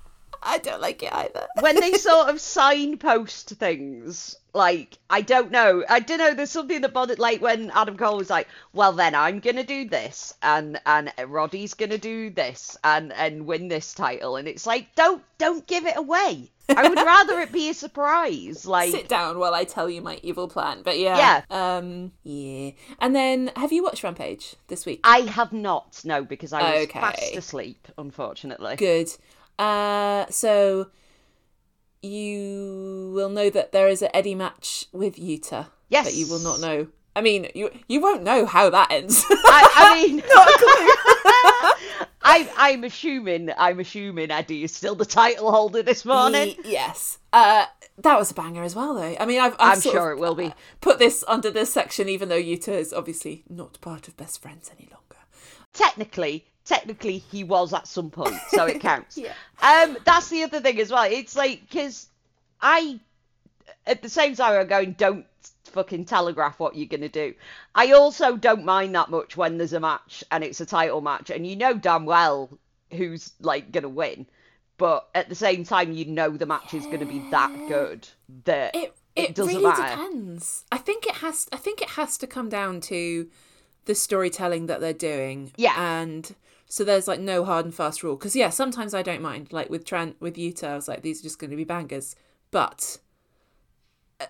I don't like it either. when they sort of signpost things. Like I don't know. I don't know. There's something that bothered. Like when Adam Cole was like, "Well, then I'm gonna do this, and and Roddy's gonna do this, and and win this title," and it's like, don't don't give it away. I would rather it be a surprise. Like Sit down while I tell you my evil plan. But yeah, um, yeah. And then, have you watched Rampage this week? I have not, no, because I was Okay. fast asleep, unfortunately. Good. Uh, so you will know that there is an Eddie match with Utah. Yes. But you will not know. I mean, you you won't know how that ends. I, I mean, I, I'm assuming, I'm assuming Eddie is still the title holder this morning. Ye- yes. Uh, that was a banger as well, though. I mean, I've, I've I'm sure of, it will be. uh, put this under this section, even though Utah is obviously not part of best friends any longer. Technically, technically, he was at some point, so it counts. Yeah. Um, that's the other thing as well. It's like because I, at the same time, I'm going, don't fucking telegraph what you're gonna do. I also don't mind that much when there's a match and it's a title match, and you know damn well who's like gonna win. But at the same time, you know the match is gonna be that good that It it, it, doesn't really matter. depends. I think it has. I think it has to come down to the storytelling that they're doing. Yeah. And so there's like no hard and fast rule. Because yeah, sometimes I don't mind. Like with Trent, with Utah, I was like, these are just going to be bangers. But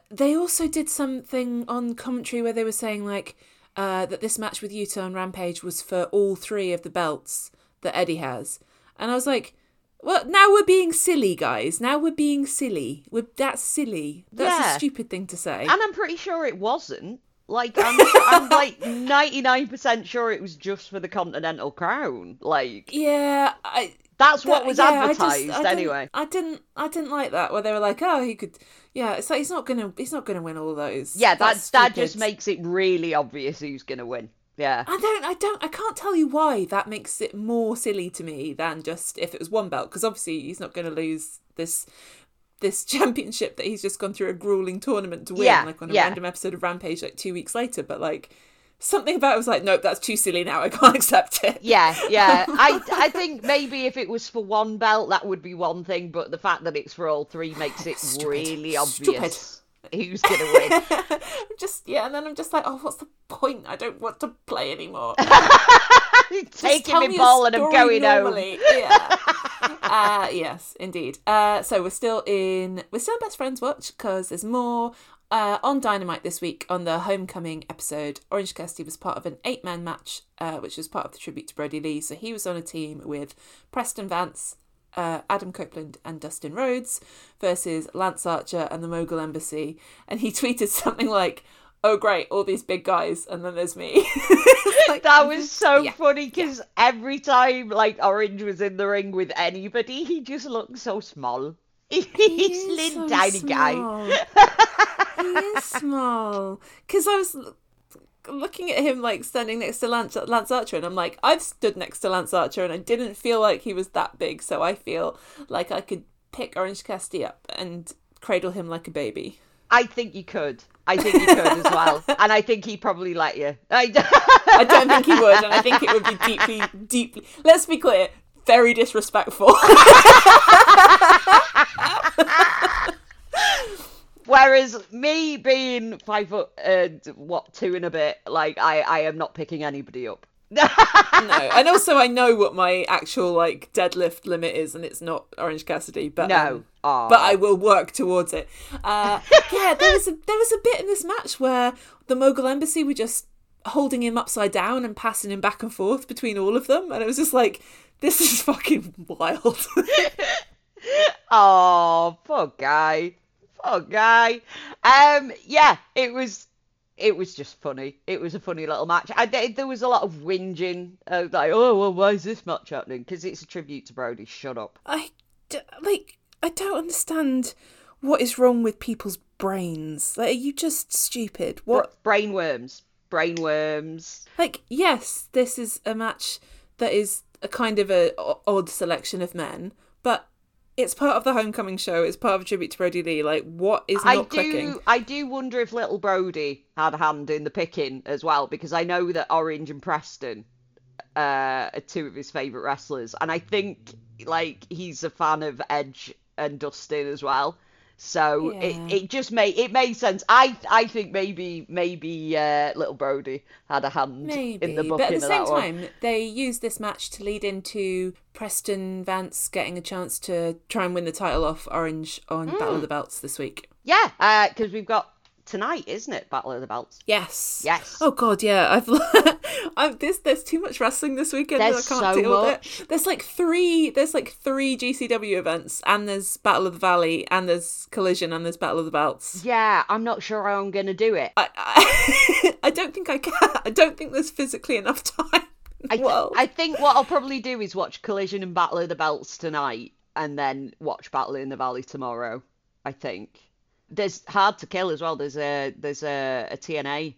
they also did something on commentary where they were saying like uh, that this match with Utah and Rampage was for all three of the belts that Eddie has, and I was like, well, now we're being silly, guys. Now we're being silly. We're, that's silly. That's Yeah. a stupid thing to say. And I'm pretty sure it wasn't. Like I'm, I'm like 99% sure it was just for the Continental Crown. Like yeah, I. that's what was yeah, I just- advertised I didn't- anyway. I didn't. I didn't like that where they were like, "Oh, he could." Yeah, it's like he's not gonna. He's not gonna win all those. Yeah, that That's that just makes it really obvious who's gonna win. Yeah. I don't, I don't, I can't tell you why that makes it more silly to me than just if it was one belt, because obviously he's not going to lose this this championship that he's just gone through a grueling tournament to win, Yeah, like on a yeah. random episode of Rampage like two weeks later. But like something about it was like, nope, that's too silly now. I can't accept it. Yeah, yeah. I I think maybe if it was for one belt that would be one thing, but the fact that it's for all three makes it Stupid. really Stupid. Who's gonna win. just yeah, and then I'm just like, oh, what's the point? I don't want to play anymore. Taking my me ball and I'm going home. Yeah. uh, yes, indeed. Uh, so we're still in we're still in best friends watch because there's more. Uh, on Dynamite this week, on the Homecoming episode, Orange Cassidy was part of an eight man match, uh, which was part of the tribute to Brodie Lee. So he was on a team with Preston Vance, uh, Adam Copeland, and Dustin Rhodes versus Lance Archer and the Mogul Embassy. And he tweeted something like, Oh, great, all these big guys, and then there's me. Like, That was so Yeah, funny because every time like Orange was in the ring with anybody, he just looked so small. He's He little so tiny guy. small. he is small. Because I was looking at him like standing next to Lance, Lance Archer, and I'm like, I've stood next to Lance Archer, and I didn't feel like he was that big, so I feel like I could pick Orange Cassidy up and cradle him like a baby. I think you could. I think you could as well, and I think he'd probably let you. I, I don't think he would, and I think it would be deeply, deeply. Let's be clear, very disrespectful. Whereas me being five foot, uh, what two and a bit, like I, I am not picking anybody up. no, and also I know what my actual like deadlift limit is, and it's not Orange Cassidy, but No. um, but I will work towards it. Uh, yeah, there was a there was a bit in this match where the Mogul Embassy were just holding him upside down and passing him back and forth between all of them, and it was just like this is fucking wild. Oh, poor guy. Poor guy. Um, yeah, it was. It was just funny. It was a funny little match. I there was a lot of whinging, uh, like, oh well, why is this match happening? Because it's a tribute to Brodie. Shut up. I d- like I don't understand what is wrong with people's brains. Like, are you just stupid? What Brainworms. Brainworms. like yes this is a match that is a kind of a odd selection of men but it's part of the homecoming show it's part of a tribute to brodie lee like what is not I do. clicking I do wonder if little Brodie had a hand in the picking as well, because I know that Orange and Preston uh, are two of his favourite wrestlers, and I think like he's a fan of Edge and Dustin as well. So Yeah. it, it just made it made sense. I I think maybe maybe uh, little Brodie had a hand maybe in the but booking at the of same that one. time they used this match to lead into preston vance getting a chance to try and win the title off orange on Hmm. battle of the belts this week Yeah, because we've got tonight, isn't it? Battle of the Belts. Yes. Yes. Oh god, yeah. I've I'm this there's too much wrestling this weekend and I There's can't so deal with much. it. There's like three there's like three GCW events and there's Battle of the Valley and there's Collision and there's Battle of the Belts. Yeah, I'm not sure how I'm gonna do it. I I, I don't think I can. I don't think there's physically enough time. I, th- well, I think what I'll probably do is watch Collision and Battle of the Belts tonight, and then watch Battle in the Valley tomorrow. I think there's Hard to Kill as well. There's a there's a, a TNA.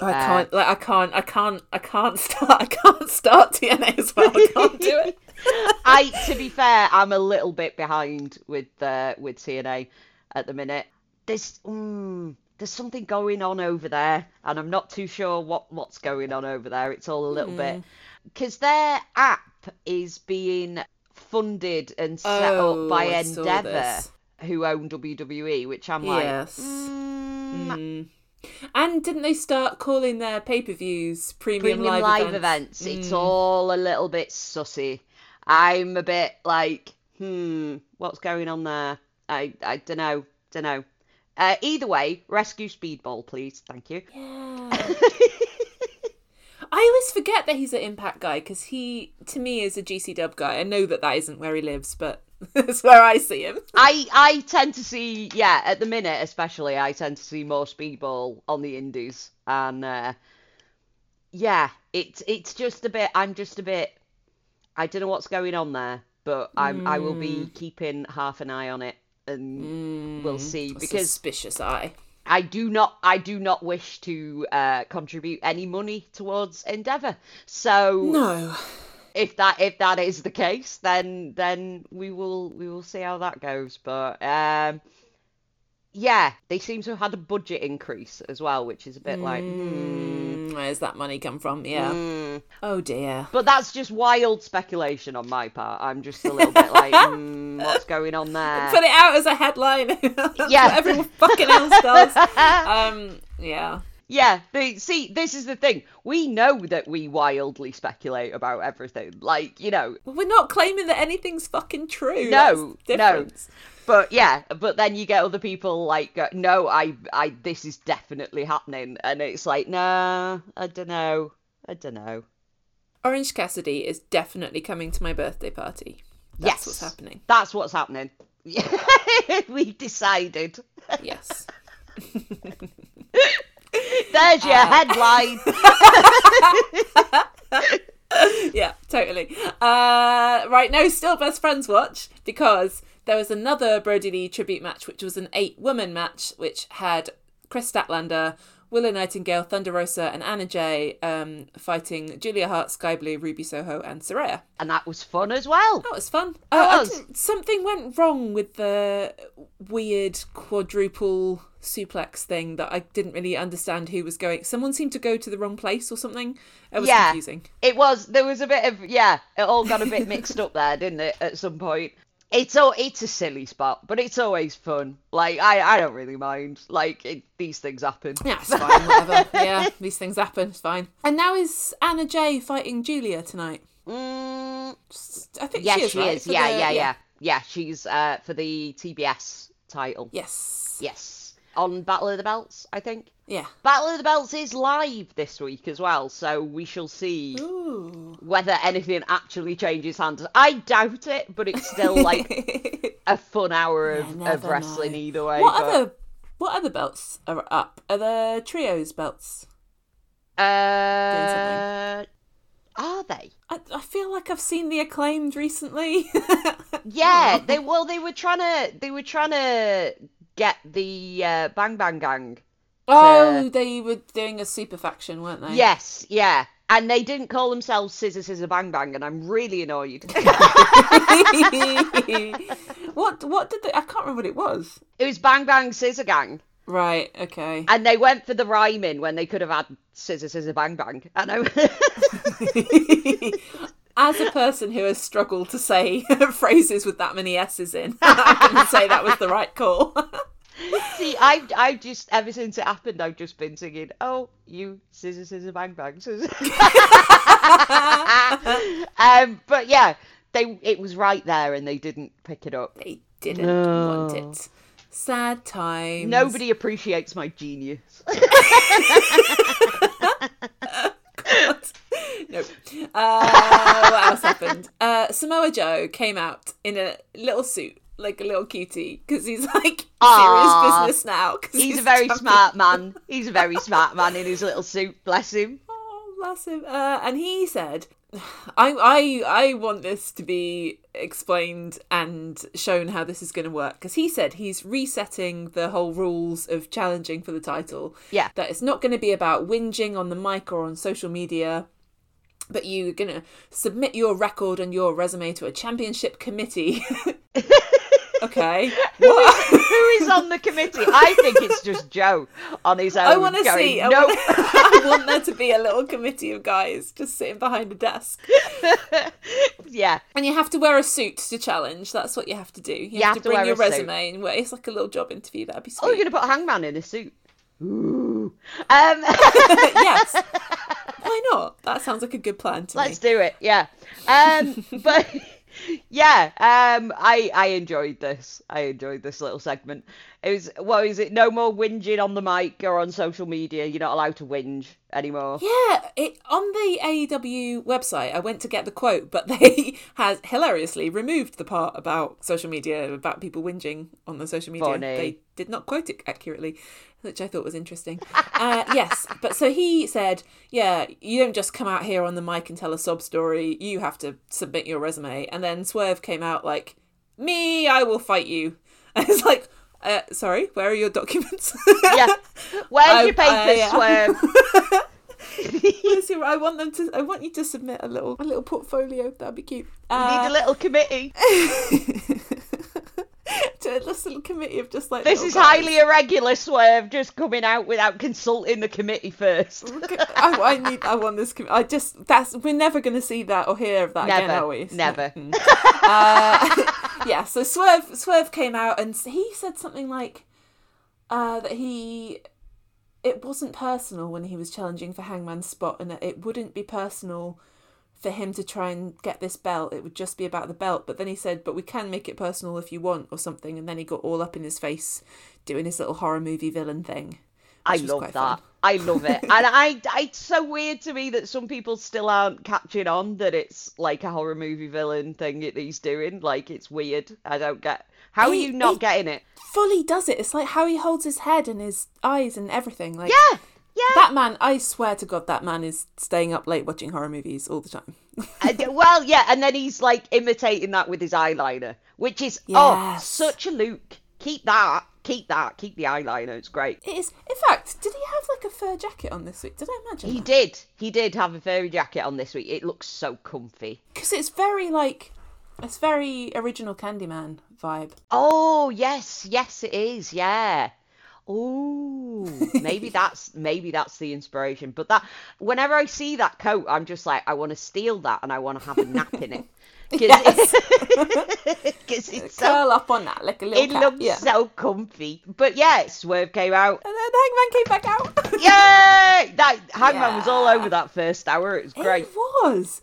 I can't like I can't I can't I can't start I can't start TNA as well. I can't do it. I to be fair, I'm a little bit behind with uh, with TNA at the minute. There's mm, there's something going on over there, and I'm not too sure what what's going on over there. It's all a little bit because their app is being funded and set Oh, up by I saw Endeavor. Who own WWE, which I'm like, Yes. mm, Mm. And didn't they start calling their pay per views premium, premium live, live, events. events? It's Mm. all a little bit sussy. I'm a bit like, hmm, what's going on there? I I don't know, don't know. Uh, either way, rescue Speedball, please. Thank you. Yeah. I always forget that he's an Impact guy because he, to me, is a GC Dub guy. I know that that isn't where he lives, but that's where I see him. I I tend to see yeah at the minute especially I tend to see most people on the indies and uh, yeah it's it's just a bit I'm just a bit I don't know what's going on there but I'm I will be keeping half an eye on it and we'll see because Suspicious eye. I do not I do not wish to uh, contribute any money towards Endeavor so No. If that if that is the case, then then we will we will see how that goes. But um, yeah, they seem to have had a budget increase as well, which is a bit like. hmm. Mm, Where's that money come from? Yeah. Mm. Oh dear. But that's just wild speculation on my part. I'm just a little bit like, mm, what's going on there? Put it out as a headline. Yeah. everyone fucking else does. Um, yeah. Yeah, they, see, this is the thing. We know that we wildly speculate about everything. Like, you know, we're not claiming that anything's fucking true. No, no. But yeah, but then you get other people like, no, I, I, this is definitely happening, and it's like, nah, I don't know, I don't know. Orange Cassidy is definitely coming to my birthday party. That's yes, what's happening. That's what's happening. we decided. Yes. There's your headline. yeah, totally. Uh, right, no, still best friends watch because there was another Brodie Lee tribute match, which was an eight woman match, which had Kris Statlander, Willow Nightingale, Thunder Rosa, and Anna Jay um, fighting Julia Hart, Skye Blue, Ruby Soho, and Saraya. and that was fun as well. That was fun. Uh, was. something went wrong with the weird quadruple suplex thing that I didn't really understand who was going. Someone seemed to go to the wrong place or something. It was Yeah. confusing. It was. There was a bit of yeah. It all got a bit mixed up there, didn't it? At some point. It's all. It's a silly spot, but it's always fun. Like I, I don't really mind. Like it, these things happen. Yeah, it's fine, whatever. yeah, these things happen, it's fine. And now is Anna Jay fighting Julia tonight? Mm, I think yes, she is, she right? is. Yeah, the- yeah, yeah, yeah. She's uh for the TBS title. Yes. Yes, on Battle of the Belts, I think. Yeah. Battle of the Belts is live this week as well, so we shall see Ooh. whether anything actually changes hands. I doubt it, but it's still like a fun hour of, of wrestling know. either way. What but- other what other belts are up? Are the trios belts? Uh, are they? I, I feel like I've seen the acclaimed recently. Yeah, they well they were trying to they were trying to get the uh, Bang Bang Gang. oh, they were doing a super faction, weren't they? Yes, yeah, and they didn't call themselves Scissor Scissor Bang Bang, and I'm really annoyed. what what did they I can't remember what it was. it was Bang Bang Scissor Gang, Right, okay. and they went for the rhyming when they could have had Scissor Scissor Bang Bang, and I. As a person who has struggled to say phrases with that many S's in, I can say that was the right call. See, I've, I've just, ever since it happened, I've just been singing, oh, you, scissor, scissor, bang, bang, scissor. um, but yeah, they, it was right there and they didn't pick it up. they didn't No. want it. Sad times. Nobody appreciates my genius. Nope. Uh, what else happened? Uh, Samoa Joe came out in a little suit, like a little cutie, because he's like serious business now. He's a very champion. smart man. He's a very smart man in his little suit, bless him. Oh, bless him. Uh, and he said, I, I, I want this to be explained and shown how this is going to work. Because he said he's resetting the whole rules of challenging for the title. Yeah. That it's not going to be about whinging on the mic or on social media. But you're going to submit your record and your resume to a championship committee. okay. What? Who is on the committee? I think it's just Joe on his own. I want to see. I, No. want, I want there to be a little committee of guys just sitting behind a desk. yeah. And you have to wear a suit to challenge. That's what you have to do. You, have, to bring your a suit. resume and wear. It's like a little job interview. That'd be sweet. Oh, you're gonna put a Hangman in a suit. Ooh. Um, yes. Why not? That sounds like a good plan to let's me. do it. Yeah. Um, but yeah, um, I I enjoyed this. I enjoyed this little segment. It was what is it? No more whinging on the mic or on social media. You're not allowed to whinge anymore. Yeah, it on the AEW website. I went to get the quote, but they has hilariously removed the part about social media about people whinging on the social media. Funny. They did not quote it accurately, which I thought was interesting. uh, yes, but so he said, "Yeah, you don't just come out here on the mic and tell a sob story. You have to submit your resume." And then Swerve came out like, "Me, I will fight you." And it's like. Uh, sorry, where are your documents? Yeah. Where's I- your papers, uh, Swerve? Let's I want them to. I want you to submit a little, a little portfolio. That'd be cute. We Uh, need a little committee. to this little committee of just like This is guys. highly irregular, Swerve. Just coming out without consulting the committee first. I, I need. I want this. com- I just. That's. We're never going to see that or hear of that again, Never, are we? Never. hmm. uh, yeah. So Swerve. Swerve came out and he said something like uh, that he. It wasn't personal when he was challenging for Hangman's spot, and that it wouldn't be personal for him to try and get this belt. It would just be about the belt. But then he said, "But we can make it personal if you want, or something." And then he got all up in his face, doing his little horror movie villain thing. I love that. fun. I love it. and I, I, it's so weird to me that some people still aren't catching on that it's like a horror movie villain thing that he's doing. Like, it's weird. I don't get. How are you not he- getting it? fully does it. It's like how he holds his head and his eyes and everything. Like Yeah, yeah. that man, I swear to God, that man is staying up late watching horror movies all the time. Uh, well, yeah, and then he's like imitating that with his eyeliner, which is oh such a look. Keep that, keep that, keep the eyeliner. It's great. It is. In fact, did he have like a fur jacket on this week? Did I imagine? He did. He did have a furry jacket on this week. It looks so comfy. Because it's very like, it's very original Candyman vibe. Oh yes, yes it is. Yeah. Oh, maybe that's maybe that's the inspiration. But that whenever I see that coat, I'm just like, I want to steal that and I want to have a nap in it because it's so Curl up on that like a little it cat. looks yeah. so comfy. But yeah, Swerve came out. And then Hangman came back out. Yay! That Hangman was all over that first hour. It was great. It was.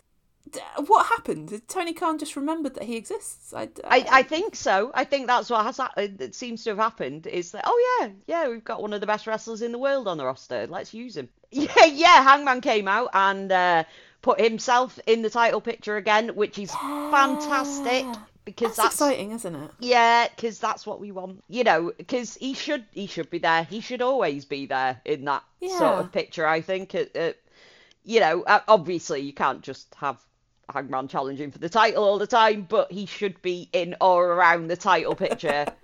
What happened? Did Tony Khan just remembered that he exists? I, I, I think so. I think that's what has hap- it seems to have happened. Is that oh yeah, yeah, we've got one of the best wrestlers in the world on the roster. Let's use him. Yeah, yeah. Hangman came out and uh, put himself in the title picture again, which is fantastic because that's, that's, exciting, isn't it? yeah, because that's what we want. You know, because he should he should be there. He should always be there in that sort of picture. I think. It, it, you know, uh, obviously you can't just have Hangman challenging for the title all the time, but he should be in or around the title picture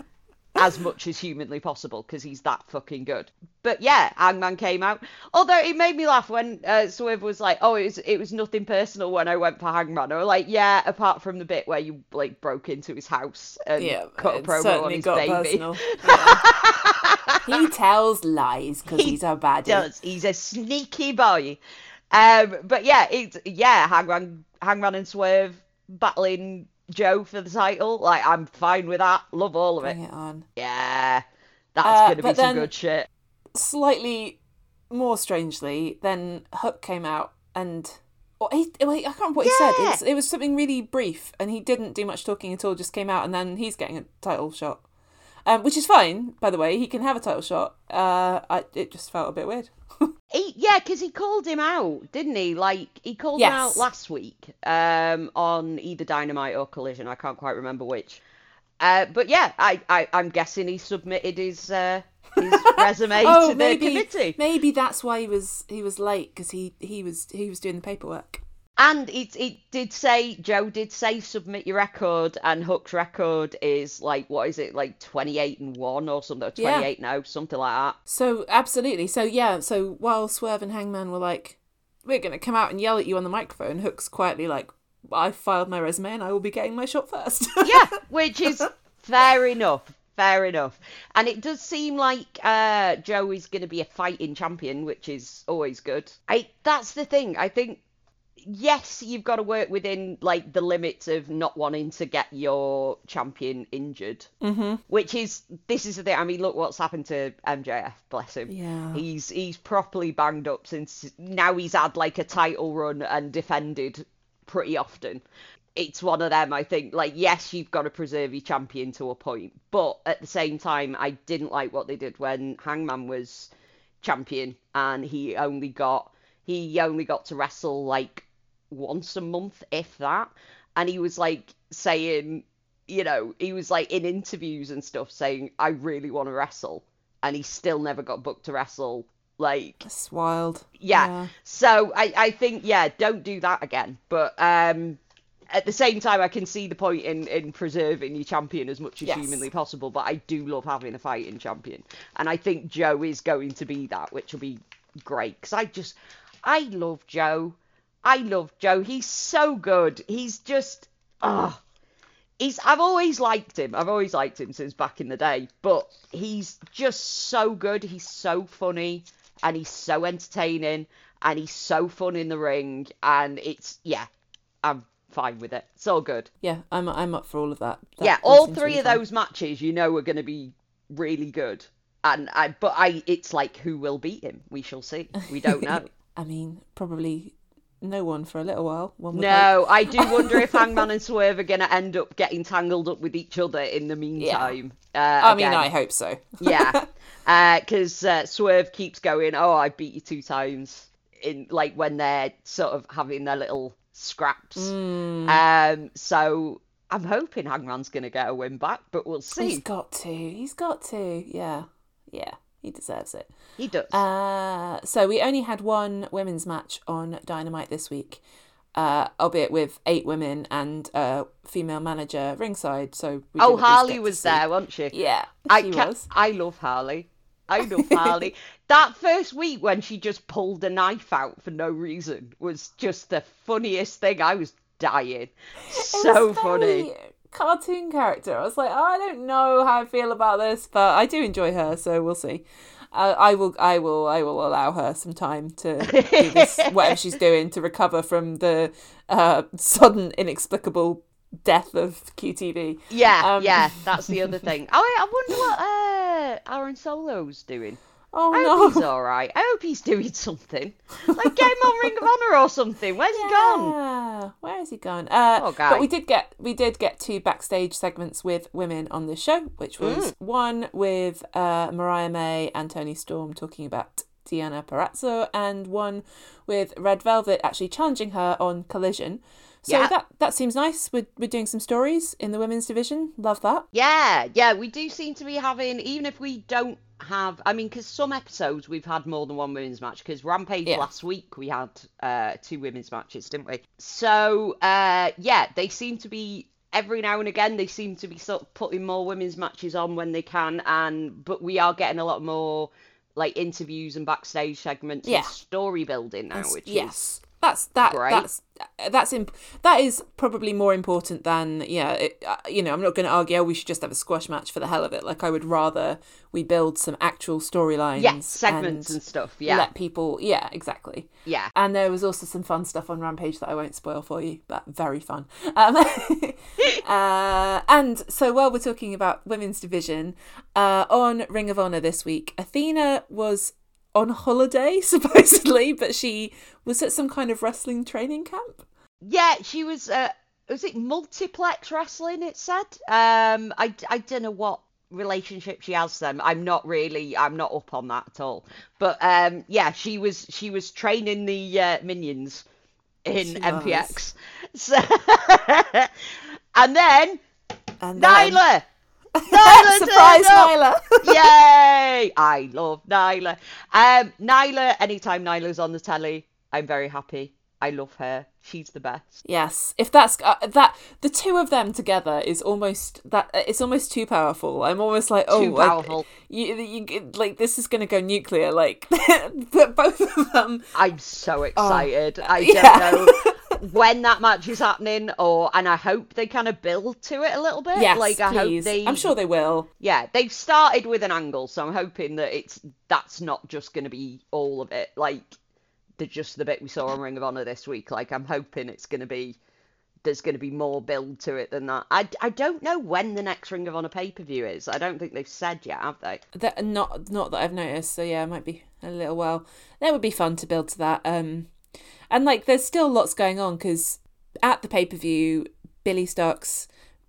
as much as humanly possible because he's that fucking good. But yeah, Hangman came out. Although it made me laugh when uh, Swerve was like, "Oh, it was it was nothing personal when I went for Hangman." Or like, yeah, apart from the bit where you like broke into his house and Yeah, cut a promo on his baby. Yeah. he tells lies because He he's a baddie. does. He's a sneaky boy. Um, but yeah, it's yeah, Hangman, Hangman and Swerve battling Joe for the title. Like I'm fine with that. Love all of it. Bring it on. Yeah, that's Uh, gonna be some good shit. Slightly more strangely, then Hook came out and. Or he, well, I can't remember what he said. Yeah. It's, it was something really brief, and he didn't do much talking at all. Just came out, and then he's getting a title shot, um, which is fine, by the way. He can have a title shot. Uh, I, it just felt a bit weird. He, yeah, because he called him out, didn't he? Like he called him out last week um, on either Dynamite or Collision. I can't quite remember which. Uh, but yeah, I, I I'm guessing he submitted his uh, his resume oh, to the maybe committee. maybe that's why he was he was late because he he was he was doing the paperwork. And it it did say Joe did say submit your record, and Hook's record is like what is it like twenty eight and one or something, or Yeah. twenty eight now, something like that. So absolutely. So yeah. So while Swerve and Hangman were like, "We're gonna come out and yell at you on the microphone," Hook's quietly like, "I filed my resume and I will be getting my shot first. Yeah, which is fair enough. Fair enough. And it does seem like uh, Joe is going to be a fighting champion, which is always good. I that's the thing. I think yes, you've got to work within like the limits of not wanting to get your champion injured. Mm-hmm. Which is this is the thing. I mean, look what's happened to MJF. Bless him. Yeah. He's he's properly banged up since now he's had like a title run and defended pretty often. It's one of them, I think. Like, yes, you've got to preserve your champion to a point, but at the same time, I didn't like what they did when Hangman was champion and he only got he only got to wrestle like once a month, if that. And he was like saying, you know, he was like in interviews and stuff saying, I really want to wrestle. And he still never got booked to wrestle. Like, It's wild. yeah. Yeah. So I, I think, yeah, don't do that again. But um, at the same time, I can see the point in, in preserving your champion as much as Yes. humanly possible. But I do love having a fighting champion. And I think Joe is going to be that, which will be great. Because I just, I love Joe. I love Joe. He's so good. He's just, ah. He's, I've always liked him. I've always liked him since back in the day. But he's just so good. He's so funny and he's so entertaining and he's so fun in the ring and it's yeah, I'm fine with it. It's all good. Yeah, I'm I'm up for all of that. That yeah, all all three really of fun. those matches you know are going to be really good. And I but I it's like who will beat him? We shall see. We don't know. I mean, probably no one for a little while. One would hope. no, I do wonder if Hangman and Swerve are going to end up getting tangled up with each other in the meantime. Uh, I mean. I hope so. yeah, because uh, Swerve keeps going. Oh, I beat you two times in like when they're sort of having their little scraps. Mm. Um, so I'm hoping Hangman's gonna get a win back, but we'll see. He's got to. He's got to. Yeah, yeah. He deserves it. He does. Uh, so we only had one women's match on Dynamite this week, uh, albeit with eight women and a female manager ringside. So we oh, didn't at least Harley was there, wasn't she? Yeah, I she was. I love Harley. I love Harley. that first week when she just pulled a knife out for no reason was just the funniest thing. I was dying. It So funny. Cartoon character. I was like, oh, I don't know how I feel about this, but I do enjoy her, so we'll see. Uh, I will, I will, I will allow her some time to do this, whatever she's doing to recover from the uh, sudden, inexplicable death of QTV. Yeah, Um, yeah, that's the other thing. Oh, I wonder what uh, Aaron Solo's doing. Oh I hope he's no! all right. I hope he's doing something. Like get him on Ring of Honor or something. Where's he gone? Yeah, where has he gone? Uh, Poor guy. But we did get we did get two backstage segments with women on the show, which Mm. was one with uh, Mariah May and Toni Storm talking about Deonna Purrazzo, and one with Red Velvet actually challenging her on Collision. So Yeah. that that seems nice. We're we're doing some stories in the women's division. Love that. Yeah, yeah, we do seem to be having, even if we don't have, I mean, because some episodes we've had more than one women's match. Because Rampage Yeah. last week we had uh, two women's matches, didn't we? So uh, yeah, they seem to be every now and again they seem to be sort of putting more women's matches on when they can, and but we are getting a lot more like interviews and backstage segments Yeah. and story building now, which is yes that's that great. that's that's imp- that is probably more important than yeah it, uh, you know i'm not going to argue oh, we should just have a squash match for the hell of it like i would rather we build some actual storylines yeah segments and, and stuff. Yeah, let people yeah exactly yeah. and there was also some fun stuff on rampage that i won't spoil for you but very fun um, uh, and so while we're talking about women's division uh, on ring of honor this week athena was on holiday supposedly but she was at some kind of wrestling training camp Yeah, she was. Uh, was it multiplex wrestling? It said. Um, I I don't know what relationship she has them. I'm not really. I'm not up on that at all. But um, yeah, she was. She was training the uh, minions in She MPX. So, and then and then Nyla. Nyla surprise! Nyla Yay! I love Nyla. Um, Nyla. Anytime Nyla's on the telly, I'm very happy. I love her. She's the best. Yes, if that's uh, that, the two of them together is almost that. It's almost too powerful. I'm almost like, oh, Too like, powerful. you, you, like this is gonna go nuclear. Like both of them. I'm so excited. I Oh, yeah. don't know when that match is happening, or and I hope they kind of build to it a little bit. Yes, like I please. hope they. I'm sure they will. Yeah, they've started with an angle, so I'm hoping that it's that's not just going to be all of it. Like the just the bit we saw on Ring of Honor this week. Like I'm hoping it's going to be there's going to be more build to it than that. I, I don't know when the next Ring of Honor pay per view is. I don't think they've said yet, have they? That not not that I've noticed. So yeah, it might be a little while. That would be fun to build to that. Um, and like there's still lots going on because at the pay per view, Billie Starkz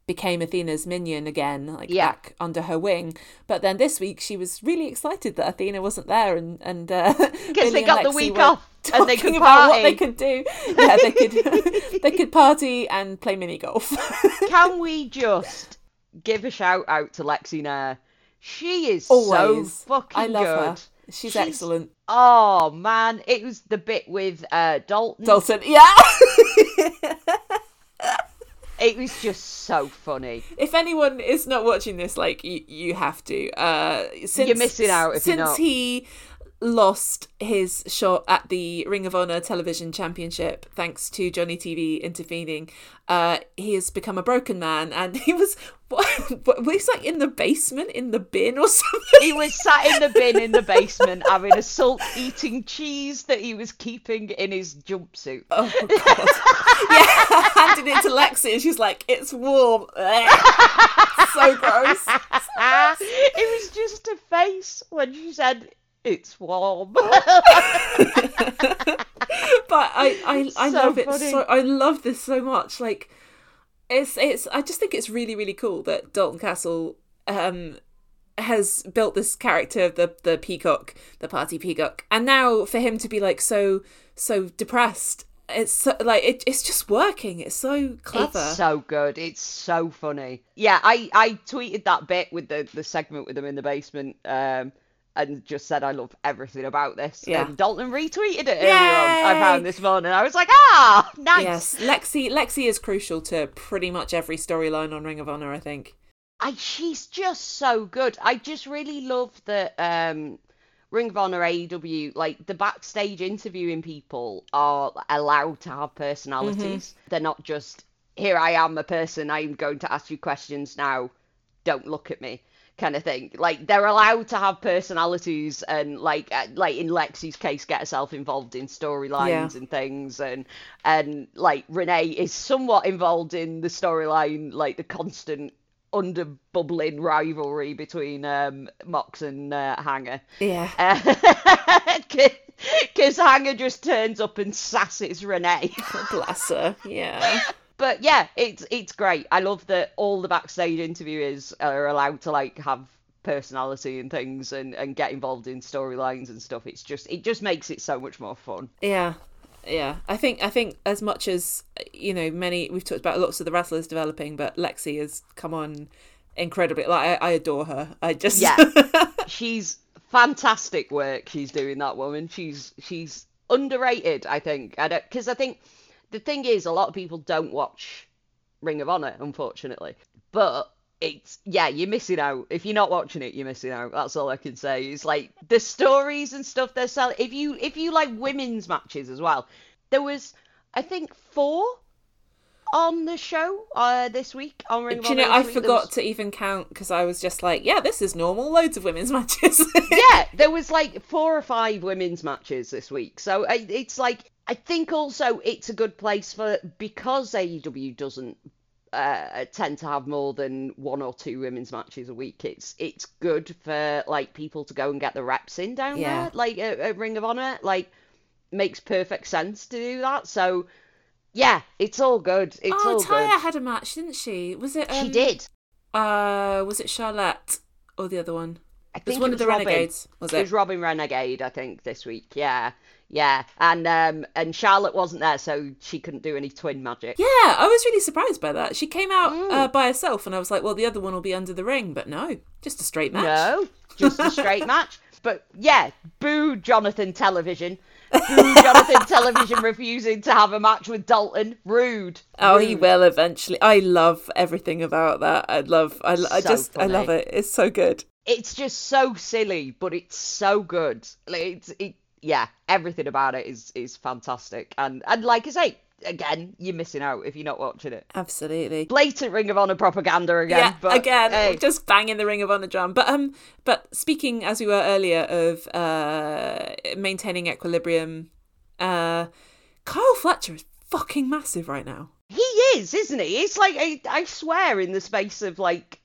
became Athena's minion again, like Yeah. back under her wing. But then this week she was really excited that Athena wasn't there, and and uh, Because they got the week off and they could about what they could do. Yeah, they could they could party and play mini golf. Can we just give a shout out to Lexy Nair? She is Always, so fucking I love good. her. She's, excellent. Oh man, it was the bit with uh, Dalton. Dalton, yeah. It was just so funny. if anyone is not watching this, like you, you have to. Uh, since, You're missing out if since he lost his shot at the Ring of Honor Television Championship, thanks to Johnny TV intervening, uh, he has become a broken man, and he was what, what he's like in the basement in the bin or something. He was sat in the bin in the basement having a salt eating cheese that he was keeping in his jumpsuit. Oh god! yeah, handed it to Lexy, and she's like, "It's warm." so gross. it was just a face when she said, "It's warm." but I I, I So love it so I love this so much. Like it's it's I just think it's really really cool that Dalton Castle um has built this character of the the peacock, the party peacock, and now for him to be like so so depressed, it's so, like it, it's just working. It's so clever. It's so good. It's so funny. Yeah, I, I tweeted that bit with the, the segment with them in the basement um, and just said I love everything about this. Yeah. And Dalton retweeted it earlier on. I found this morning. I was like, ah, nice. Yes, Lexy Lexy is crucial to pretty much every storyline on Ring of Honor. I think. I, she's just so good. I just really love that um, Ring of Honor AEW, like the backstage interviewing people are allowed to have personalities. They're not just, here I am a person, I'm going to ask you questions now, don't look at me. Kind of thing. Like they're allowed to have personalities, and like uh, like in Lexy's case, get herself involved in storylines Yeah. and things, and and like Renee is somewhat involved in the storyline, like the constant under bubbling rivalry between um, Mox and uh, Hanger. Yeah. Because Hanger just turns up and sasses Renee. Bless her. Yeah. but yeah, it's it's great. I love that all the backstage interviewers are allowed to like have personality and things and, and get involved in storylines and stuff. It's just it just makes it so much more fun. Yeah, yeah. I think I think as much as you know, many we've talked about lots of the wrestlers developing, but Lexy has come on incredibly. Like I, I adore her. I just Yeah. she's fantastic work she's doing that woman she's she's underrated i think i don't because i think the thing is a lot of people don't watch ring of honor unfortunately but it's yeah you're missing out if you're not watching it you're missing out that's all i can say it's like the stories and stuff they're selling if you if you like women's matches as well there was i think four on the show uh this week on ring of Do you know? I week. Forgot was- to even count because I was just like, yeah, this is normal. Loads of women's matches. yeah, there was like four or five women's matches this week. So it's like I think also it's a good place for because AEW doesn't uh, tend to have more than one or two women's matches a week. It's it's good for like people to go and get the reps in down Yeah. there, like a, at Ring of Honor. Like makes perfect sense to do that. So yeah, it's all good. It's oh, all Taya good. had a match, didn't she? Was it? Um, she did. Uh, was it Charlotte or the other one? I It was think one it of the Robin. Renegades. Was It it? was Robin Renegade, I think, this week. Yeah, yeah, and um, and Charlotte wasn't there, so she couldn't do any twin magic. Yeah, I was really surprised by that. She came out Mm. uh, by herself, and I was like, well, the other one will be under the ring, but no, just a straight match. No, just a straight match. But yeah, boo Jonathan Television. Boo Jonathan Television refusing to have a match with Dalton. Rude. Oh, he will eventually. I love everything about that. I love. I, I So just. I love it. It's so good. It's just so silly, but it's so good. Like it's it. Yeah, everything about it is is fantastic. And and like I say, again, you're missing out if you're not watching it. Absolutely. Blatant Ring of Honor propaganda again. yeah, but, again, hey. just banging the ring of honor drum. But um, but speaking as we were earlier of uh maintaining equilibrium, uh, Kyle Fletcher is fucking massive right now. He is, isn't he? It's like I, I swear, in the space of like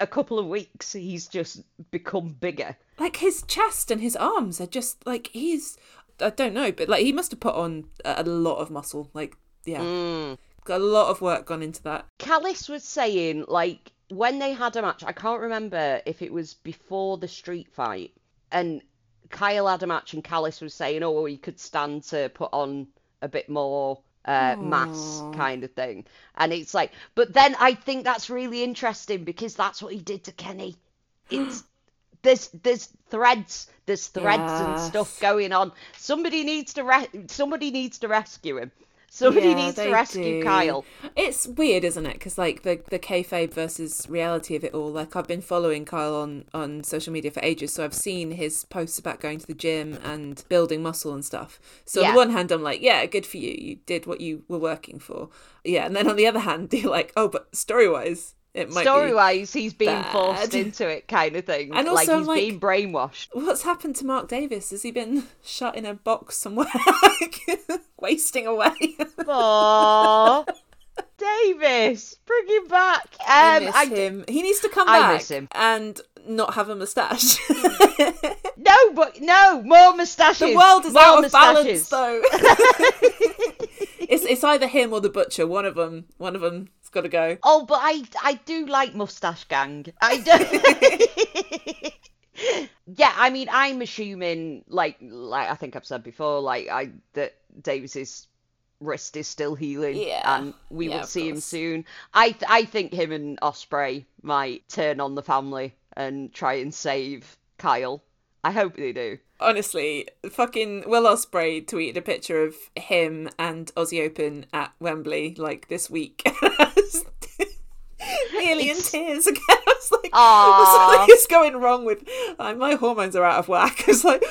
a couple of weeks, he's just become bigger. Like his chest and his arms are just like he's. I don't know, but like he must have put on a lot of muscle. Like yeah, Mm. got a lot of work gone into that. Callis was saying like when they had a match, I can't remember if it was before the street fight, and Kyle had a match, and Callis was saying, "Oh, he could stand to put on a bit more uh, mass kind of thing." And it's like, but then I think that's really interesting because that's what he did to Kenny. It's there's there's threads, there's threads and stuff going on. Somebody needs to re- somebody needs to rescue him. Somebody Yeah, needs to rescue do. Kyle. It's weird, isn't it? Because like the the kayfabe versus reality of it all. Like I've been following Kyle on on social media for ages, so I've seen his posts about going to the gym and building muscle and stuff. So on the one hand, I'm like, yeah, good for you. You did what you were working for. Yeah, and then on the other hand, you're like, oh, but story wise, it might story be. wise, he's being bad. forced into it, kind of thing. And like also, he's like- being brainwashed. What's happened to Mark Davis? Has he been shut in a box somewhere, like, wasting away? Aww, Davis, bring him back. Um, I miss I, him. He needs to come I back miss him. and not have a moustache. no, but no more mustaches. the world is more out of balance, though. It's it's either him or the butcher. One of them. One of them's got to go. Oh, but I I do like Mustache Gang. I do. yeah, I mean, I'm assuming, like, like I think I've said before, like I that Davis's wrist is still healing, Yeah. and we Yeah, will see him soon. I I think him and Ospreay might turn on the family and try and save Kyle. I hope they do. Honestly, fucking Will Ospreay tweeted a picture of him and Aussie Open at Wembley like this week. Nearly in tears again. I was like, what is going wrong with like, my hormones are out of whack. It's like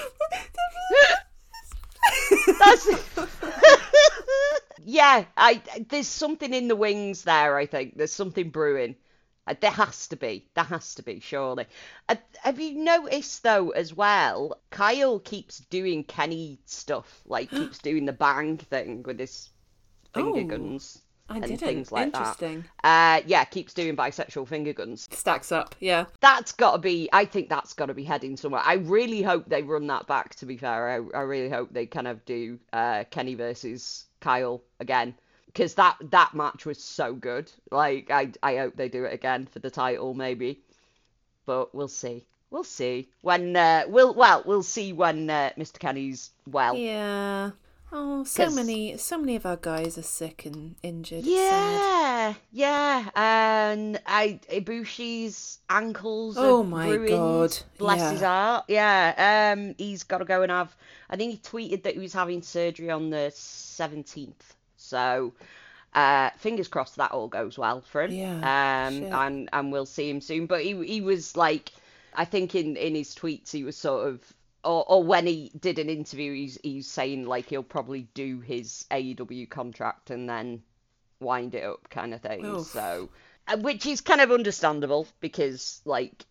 yeah. I there's something in the wings there. I think there's something brewing. Uh, There has to be. There has to be. Surely. Uh, have you noticed though as well? Kyle keeps doing Kenny stuff. Like keeps doing the bang thing with his finger Oh, guns I and didn't. things like Interesting. that. Uh, yeah, keeps doing bisexual finger guns. Stacks up, yeah. That's got to be. I think that's got to be heading somewhere. I really hope they run that back. To be fair, I, I really hope they kind of do uh, Kenny versus Kyle again because that that match was so good. Like I I hope they do it again for the title maybe, but we'll see. We'll see when uh, we'll well we'll see when uh, Mr. Kenny's well. Yeah. Oh, so 'Cause- many, so many of our guys are sick and injured. Yeah, yeah, and I Ibushi's ankles. are Oh my ruined. God, Bless yeah. his heart. Yeah, um, he's got to go and have. I think he tweeted that he was having surgery on the seventeenth. So, uh, fingers crossed that all goes well for him. Yeah, Um, and and we'll see him soon. But he he was like, I think in in his tweets he was sort of. Or, or when he did an interview, he's he's saying like he'll probably do his AEW contract and then wind it up kind of thing. Oof. So, uh, which is kind of understandable because like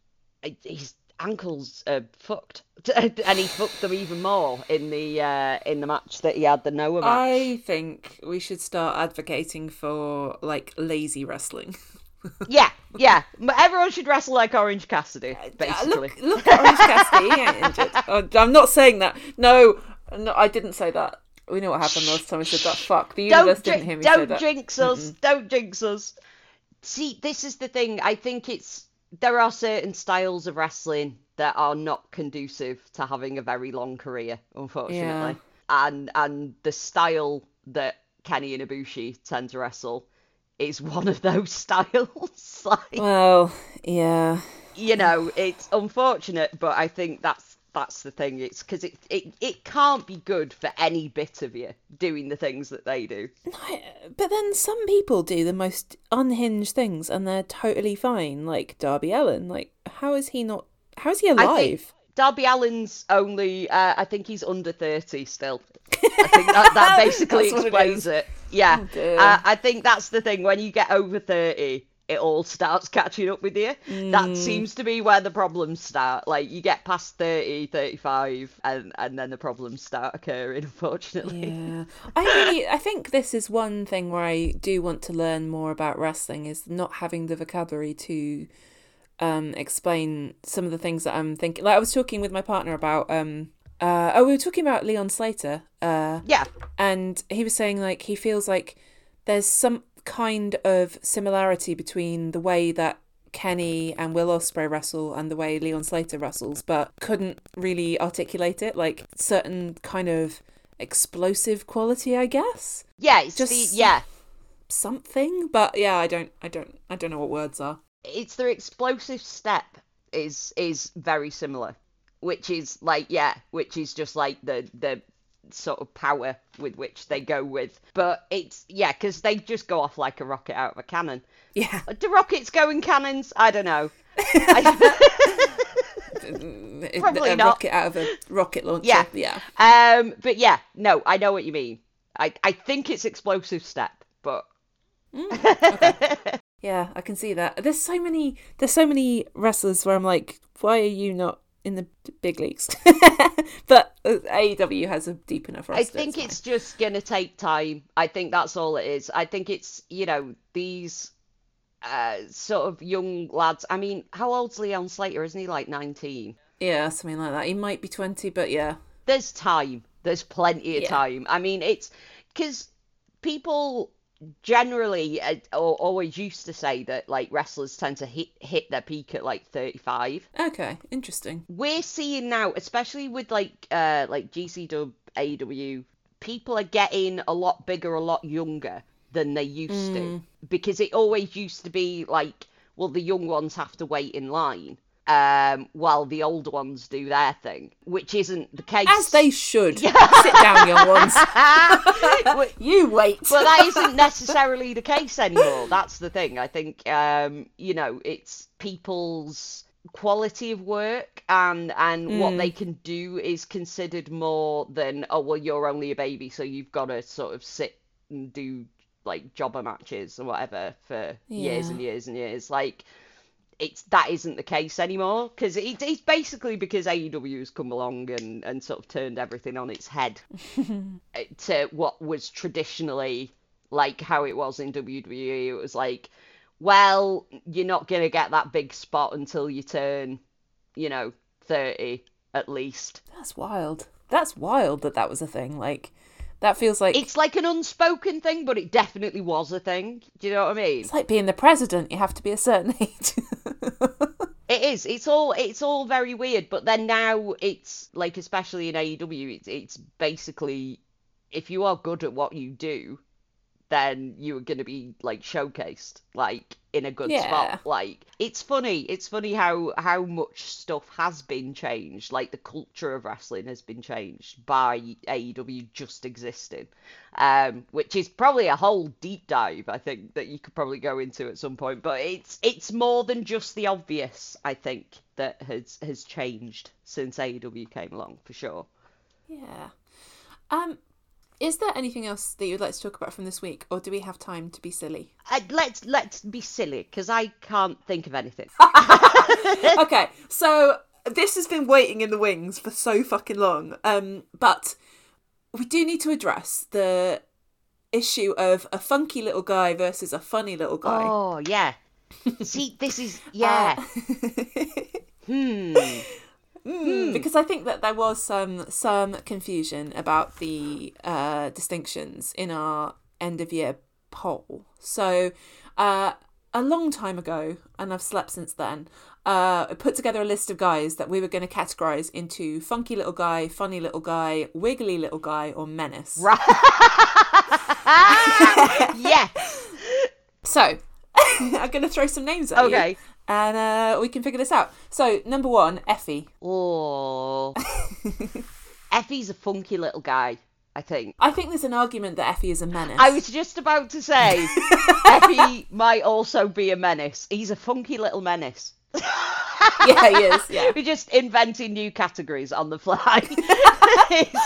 his ankles are fucked, and he fucked them even more in the uh, in the match that he had the Noah match. I think we should start advocating for like lazy wrestling. Yeah, yeah. But Everyone should wrestle like Orange Cassidy, Uh, basically. Look, look at Orange Cassidy. He ain't injured. Oh, I'm not saying that. No, no, I didn't say that. We know what happened last time I said that. Fuck, the universe don't didn't hear me say don't jinx us. Don't jinx us. See, this is the thing. I think it's there are certain styles of wrestling that are not conducive to having a very long career, unfortunately. Yeah. And and the style that Kenny and Ibushi tend to wrestle is one of those styles. like Well, yeah. you know, it's unfortunate, but I think that's that's the thing. It's because it, it it can't be good for any bit of you doing the things that they do. But then some people do the most unhinged things and they're totally fine. Like Darby Allin. Like, how is he not? How is he alive? Darby Allin's only, uh, I think he's under 30 still. I think that, that basically what it explains it. Yeah. Oh, uh, I think that's the thing. When you get over 30, it all starts catching up with you. Mm. That seems to be where the problems start. Like, you get past 30, 35, and, and then the problems start occurring, unfortunately. Yeah, I really, I think this is one thing where I do want to learn more about wrestling is not having the vocabulary to um, explain some of the things that I'm thinking. Like I was talking with my partner about, um, uh, oh, we were talking about Leon Slater, uh, Yeah. and he was saying like he feels like there's some kind of similarity between the way that Kenny and Will Ospreay wrestle and the way Leon Slater wrestles, but couldn't really articulate it. Like certain kind of explosive quality, I guess. Yeah, it's Just the yeah. Something, but yeah, I don't, I don't, I don't know what words are. It's their explosive step is is very similar, which is like yeah, which is just like the the sort of power with which they go with. But it's yeah, because they just go off like a rocket out of a cannon. Yeah, Do rockets go in cannons? I don't know. Probably a not. rocket out of a rocket launcher. Yeah. yeah. Um, but yeah, no, I know what you mean. I I think it's explosive step, but Yeah, I can see that. There's so many there's so many wrestlers where I'm like, why are you not in the big leagues? but uh, AEW has a deep enough roster. I think it's just gonna take time. I think that's all it is. I think it's you know these uh sort of young lads. I mean, how old's Leon Slater? Isn't he like nineteen? yeah, something like that. He might be 20, but yeah. There's time. There's plenty of Yeah. time. I mean, it's because people generally uh, or always used to say that like wrestlers tend to hit hit their peak at like 35 Okay, interesting. we're seeing now, especially with like uh like GCW, AW, people are getting a lot bigger, a lot younger than they used to because it always used to be like, well, the young ones have to wait in line. Um, while the older ones do their thing, which isn't the case. As they should. Sit down, young ones. You wait. but that isn't necessarily the case anymore. That's the thing. I think um, you know, it's people's quality of work and and what they can do is considered more than oh well you're only a baby so you've got to sort of sit and do like jobber matches or whatever for years and years and years like it's that isn't the case anymore because it, it's basically because AEW has come along and, and sort of turned everything on its head uh, to what was traditionally like how it was in WWE. It was like, well, you're not gonna get that big spot until you turn, you know, thirty at least. That's wild. That's wild that that was a thing. Like, that feels like It's like an unspoken thing, but it definitely was a thing. Do you know what I mean? it's like being the president. You have to be a certain age. It is. It's all. It's all very weird. But then now it's like, especially in AEW, it's it's basically, if you are good at what you do, then you're gonna be like showcased, like in a good Yeah. spot. Like it's funny. It's funny how how much stuff has been changed. Like the culture of wrestling has been changed by AEW just existing, um, which is probably a whole deep dive. I think that you could probably go into at some point. But it's it's more than just the obvious. I think that has has changed since AEW came along for sure. yeah. Um, is there anything else that you'd like to talk about from this week, or do we have time to be silly? Uh, let's let's be silly because I can't think of anything. okay, so this has been waiting in the wings for so fucking long. Um, but we do need to address the issue of a funky little guy versus a funny little guy. Oh yeah. See, this is yeah. hmm. Mm, because I think that there was some some confusion about the uh, distinctions in our end of year poll. So uh, a long time ago, and I've slept since then. Uh, I put together a list of guys that we were going to categorize into funky little guy, funny little guy, wiggly little guy, or menace. Right. yes. So I'm going to throw some names at you, Okay. And uh, we can figure this out. So number one, Effy. Oh. Effy's a funky little guy. I think. I think there's an argument that Effy is a menace. I was just about to say, Effy might also be a menace. He's a funky little menace. yeah, he is. Yeah. We're just inventing new categories on the fly.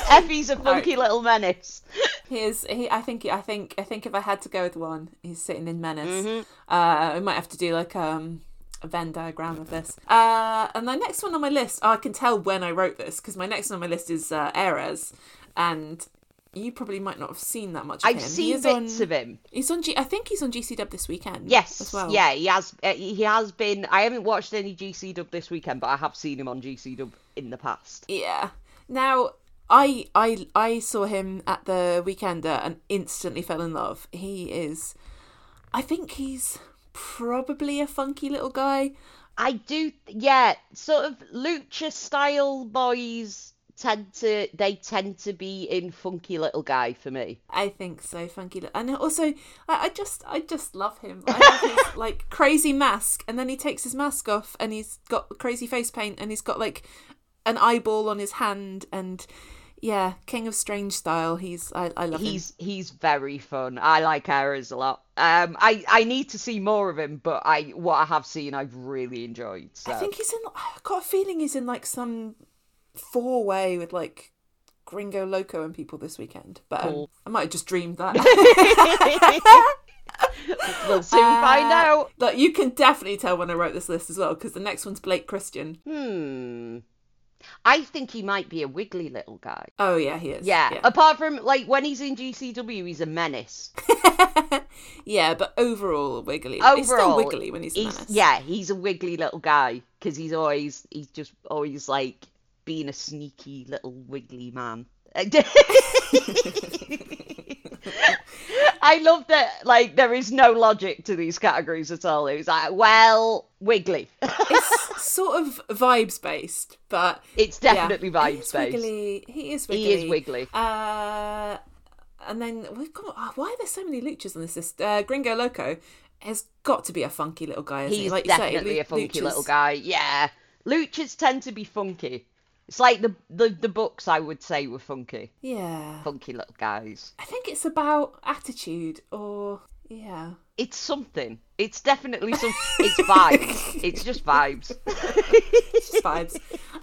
Effy's a funky little menace. He is. He. I think. I think. I think if I had to go with one, he's sitting in Menace. Mm-hmm. Uh, I might have to do like um a Venn diagram of this. Uh, and the next one on my list, oh, I can tell when I wrote this because my next one on my list is uh, Arez, and you probably might not have seen that much. Of I've him. Seen bits on, of him. He's on. G, I think he's on GC Dub this weekend. Yes, as well. yeah, he has. Uh, he has been. I haven't watched any GC Dub this weekend, but I have seen him on GC Dub in the past. Yeah. Now, I I I saw him at the Weekender and instantly fell in love. He is I think he's probably a funky little guy. I do, yeah, sort of lucha style boys tend to they tend to be in funky little guy for me. I think so, funky. Li- And also, I, I just, I just love him. I love his like crazy mask, and then he takes his mask off, and he's got crazy face paint, and he's got like an eyeball on his hand, and yeah, King of Strange style. He's, I, I love him. He's he's very fun. I like Arez a lot. Um, I I need to see more of him, but I what I have seen I've really enjoyed. So I think he's in. I've got a feeling he's in like some four way with like Gringo Loco and people this weekend. But um, Cool. I might have just dreamed that. we'll soon find Uh, out. Like you can definitely tell when I wrote this list as well because the next one's Blake Christian. Hmm. I think he might be a wiggly little guy. Oh yeah, he is. Yeah. yeah. Apart from like when he's in GCW, he's a menace. Yeah, but overall wiggly. he's still Overall, wiggly when he's, He's menace. yeah, he's a wiggly little guy because he's always he's just always like being a sneaky little wiggly man. I love that like there is no logic to these categories at all. It was like, well, wiggly. it's sort of vibes based, but it's definitely he vibes based. Wiggly. He is wiggly. He is wiggly. Uh, and then we've got. oh, why are there so many luchas on this list? Uh, Gringo Loco has got to be a funky little guy. Isn't he? He's Like you say, definitely a funky luchas- little guy. Yeah. Luchas tend to be funky. It's like the, the the books I would say were funky. Yeah, Funky little guys. I think it's about attitude or yeah. It's something. It's definitely some. It's vibes. it's just vibes. It's just vibes.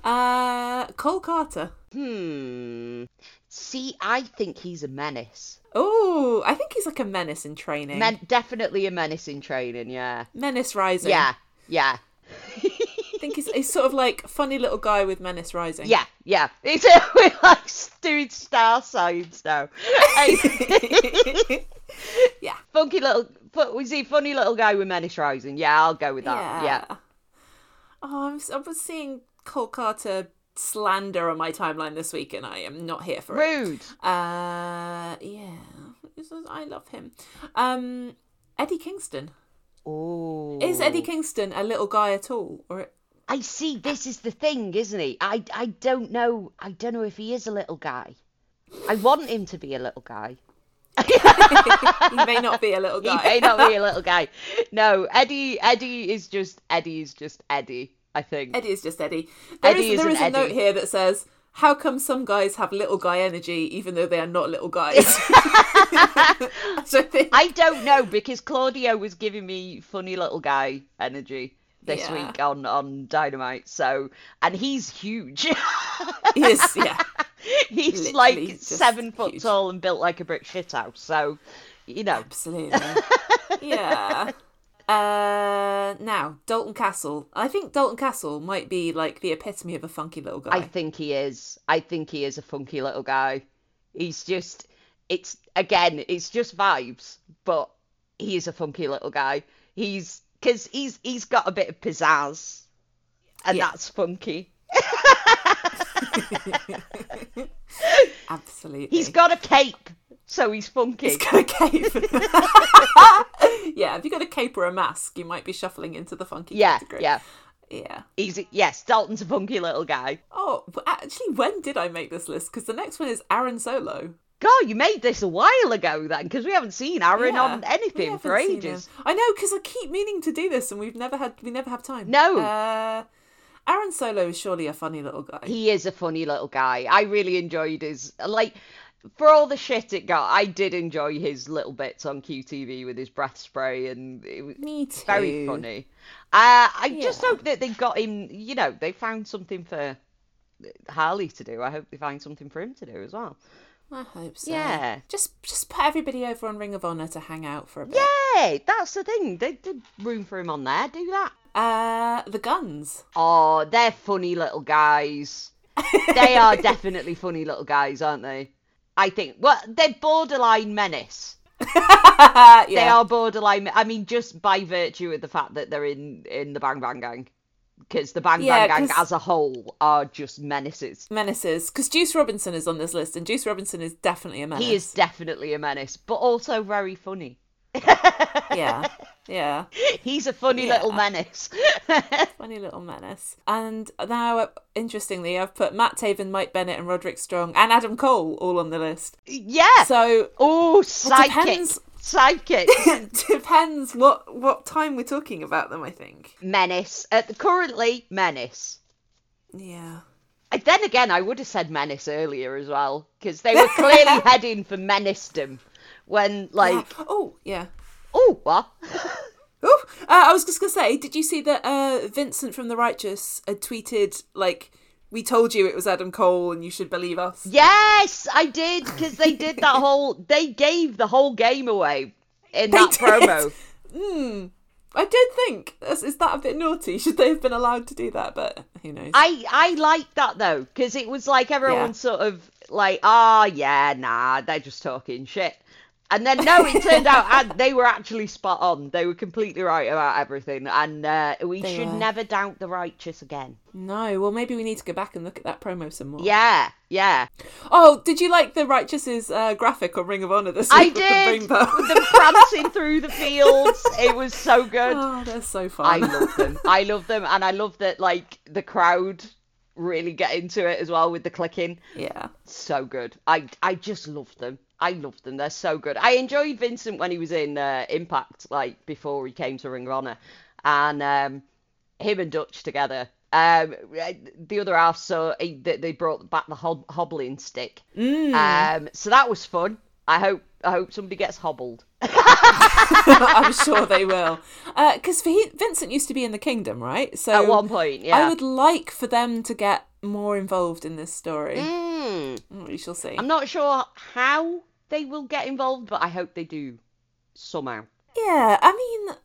Uh, Cole Carter. Hmm. See, I think he's a menace. Oh, I think he's like a menace in training. Men- definitely a menace in training. Yeah. menace rising. Yeah. Yeah. I think he's, he's sort of like funny little guy with menace rising. Yeah. Yeah. It's we're like doing star signs now. yeah. Funky little. Was he funny little guy with menace rising? Yeah, I'll go with that. Yeah. Oh, I'm, I was seeing Cole Carter slander on my timeline this week, and I am not here for it. Rude. Uh, yeah, I love him. Um, Eddie Kingston Oh. is Eddie Kingston a little guy at all, or I see. This is the thing, isn't he? I I don't know. I don't know if he is a little guy. I want him to be a little guy. he may not be a little guy. He may not be a little guy. No, Eddie. Eddie is just Eddie is just Eddie. I think. Eddie is just Eddie. There Eddie is, there is a note here that says, "How come some guys have little guy energy even though they are not little guys?" so I think I don't know because Claudio was giving me funny little guy energy this Yeah. week on on Dynamite. So, and he's huge. he is, yeah. he's Literally like seven foot huge. tall and built like a brick shithouse. So, you know, Absolutely. yeah. Uh, now Dalton Castle. I think Dalton Castle might be like the epitome of a funky little guy. I think he is. I think he is a funky little guy. He's just, it's again, it's just vibes, but he is a funky little guy. He's because he's he's got a bit of pizzazz, and Yeah. that's funky. Absolutely. He's got a cape, so he's funky. He's got a cape. yeah, if you got a cape or a mask, you might be shuffling into the funky yeah, category. yeah. Yeah. He's yes, Dalton's a funky little guy. Oh, actually, when did I make this list? Because the next one is Aaron Solo. God, you made this a while ago then, because we haven't seen Aaron Yeah, on anything for ages. I know because I keep meaning to do this, and we've never had we never have time. No. Uh, Aaron Solo is surely a funny little guy. He is a funny little guy. I really enjoyed his like for all the shit it got. I did enjoy his little bits on QTV with his breath spray, and it was Me too. very funny. Uh, I just hope that they got him. You know, they found something for Harley to do. I hope they find something for him to do as well. I hope so. Yeah. Just just put everybody over on Ring of Honor to hang out for a bit. Yeah, that's the thing. They did room for him on there. Do that. Uh, the Gunns. Oh, they're funny little guys. they are definitely funny little guys, aren't they? I think. Well, they're borderline menace. yeah. They are borderline. I mean, just by virtue of the fact that they're in in the Bang Bang Gang, because the Bang Yeah, Bang Gang as a whole are just menaces. menaces because Juice Robinson is on this list, and Juice Robinson is definitely a menace. He is definitely a menace, but also very funny. Yeah, yeah. He's a funny Yeah. little menace. Funny little menace. And now, interestingly, I've put Matt Taven, Mike Bennett, and Roderick Strong, and Adam Cole all on the list. yeah. So oh, psychic. depends- Psychic. depends what what time we're talking about them. I think. menace. at the currently, menace. Yeah. Then again, I would have said menace earlier as well, because they were clearly heading for menacedom. When, like, Yeah. Oh, yeah. oh, what? Oh, uh, I was just gonna say, did you see that uh, Vincent from The Righteous had tweeted like, "We told you it was Adam Cole, and you should believe us." Yes, I did, because they did that whole. They gave the whole game away in They that did. promo. Hmm. I did think, is, is that a bit naughty? Should they have been allowed to do that? But who knows? I I like that though, because it was like everyone Yeah. sort of like, ah, yeah, nah, they're just talking shit. And then no, it turned out and they were actually spot on. They were completely right about everything, and uh, we They should were. never doubt the righteous again. No. Well, maybe we need to go back and look at that promo some more. Yeah, yeah, Oh, did you like the Righteous's uh, graphic on Ring of Honor this I the did. With them prancing through the fields, it was so good. oh, they're so fun. I love them. I love them, and I love that like the crowd really get into it as well with the clicking. yeah. so good. I I just love them. I love them. They're so good. I enjoyed Vincent when he was in uh, Impact, like before he came to Ring of Honor, and um, him and Dutch together. Um, the other half, so he, they they brought back the hob- hobbling stick. Mm. Um, so that was fun. I hope I hope somebody gets hobbled. I'm sure they will. Because Vincent used to be in the Kingdom, right? So At one point, yeah. I would like for them to get more involved in this story. Mm. We shall see. I'm not sure how they will get involved, but I hope they do somehow. Yeah, I mean,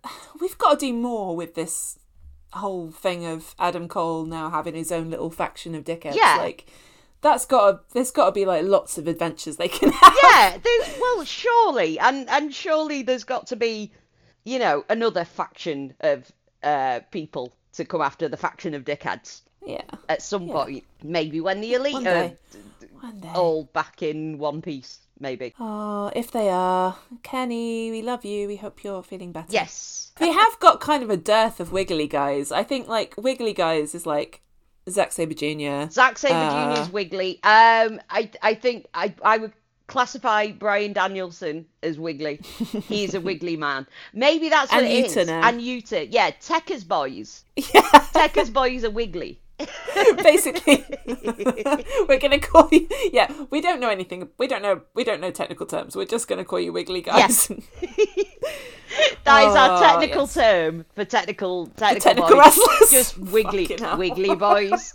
we've got to do more with this whole thing of Adam Cole now having his own little faction of dickheads. Yeah. Like, that's got to, there's got to be like lots of adventures they can have. yeah, there's, well, surely, and and surely there's got to be, you know, another faction of uh, people to come after the faction of dickheads Yeah. at some point. Maybe when the elite One are. One day. all back in one piece. Maybe. Oh, if they are. Kenny, we love you. We hope you're feeling better. Yes. We have got kind of a dearth of Wiggly guys. I think like Wiggly guys is like Zack Sabre Jr. Zack Sabre Uh, Jr. is Wiggly. Um, I I think I I would classify Bryan Danielson as Wiggly. He's a Wiggly man. Maybe that's what And it Yuta is. now. And Yuta. Yeah, Tekka's boys. Yeah, Tekka's boys are Wiggly. basically, we're gonna call you. Yeah, we don't know anything. We don't know. We don't know technical terms. We're just gonna call you Wiggly guys. That is Oh, our technical yes. term for technical technical, technical boys. wrestlers. Just wiggly wiggly boys.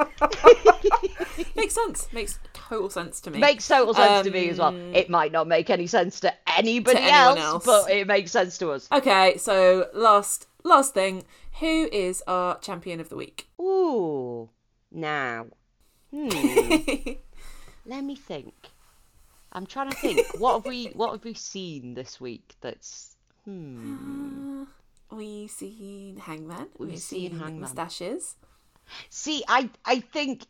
Makes sense. Makes total sense to me. makes total sense to me as well. Um, It might not make any sense to anybody to else, else. but it makes sense to us. Okay, so last last thing, who is our champion of the week? Ooh, now, hmm, let me think. I'm trying to think. What have we what have we seen this week? That's hmm. We've seen Hangman. We've We've, seen seen, Hangman. Mustaches. See, I I think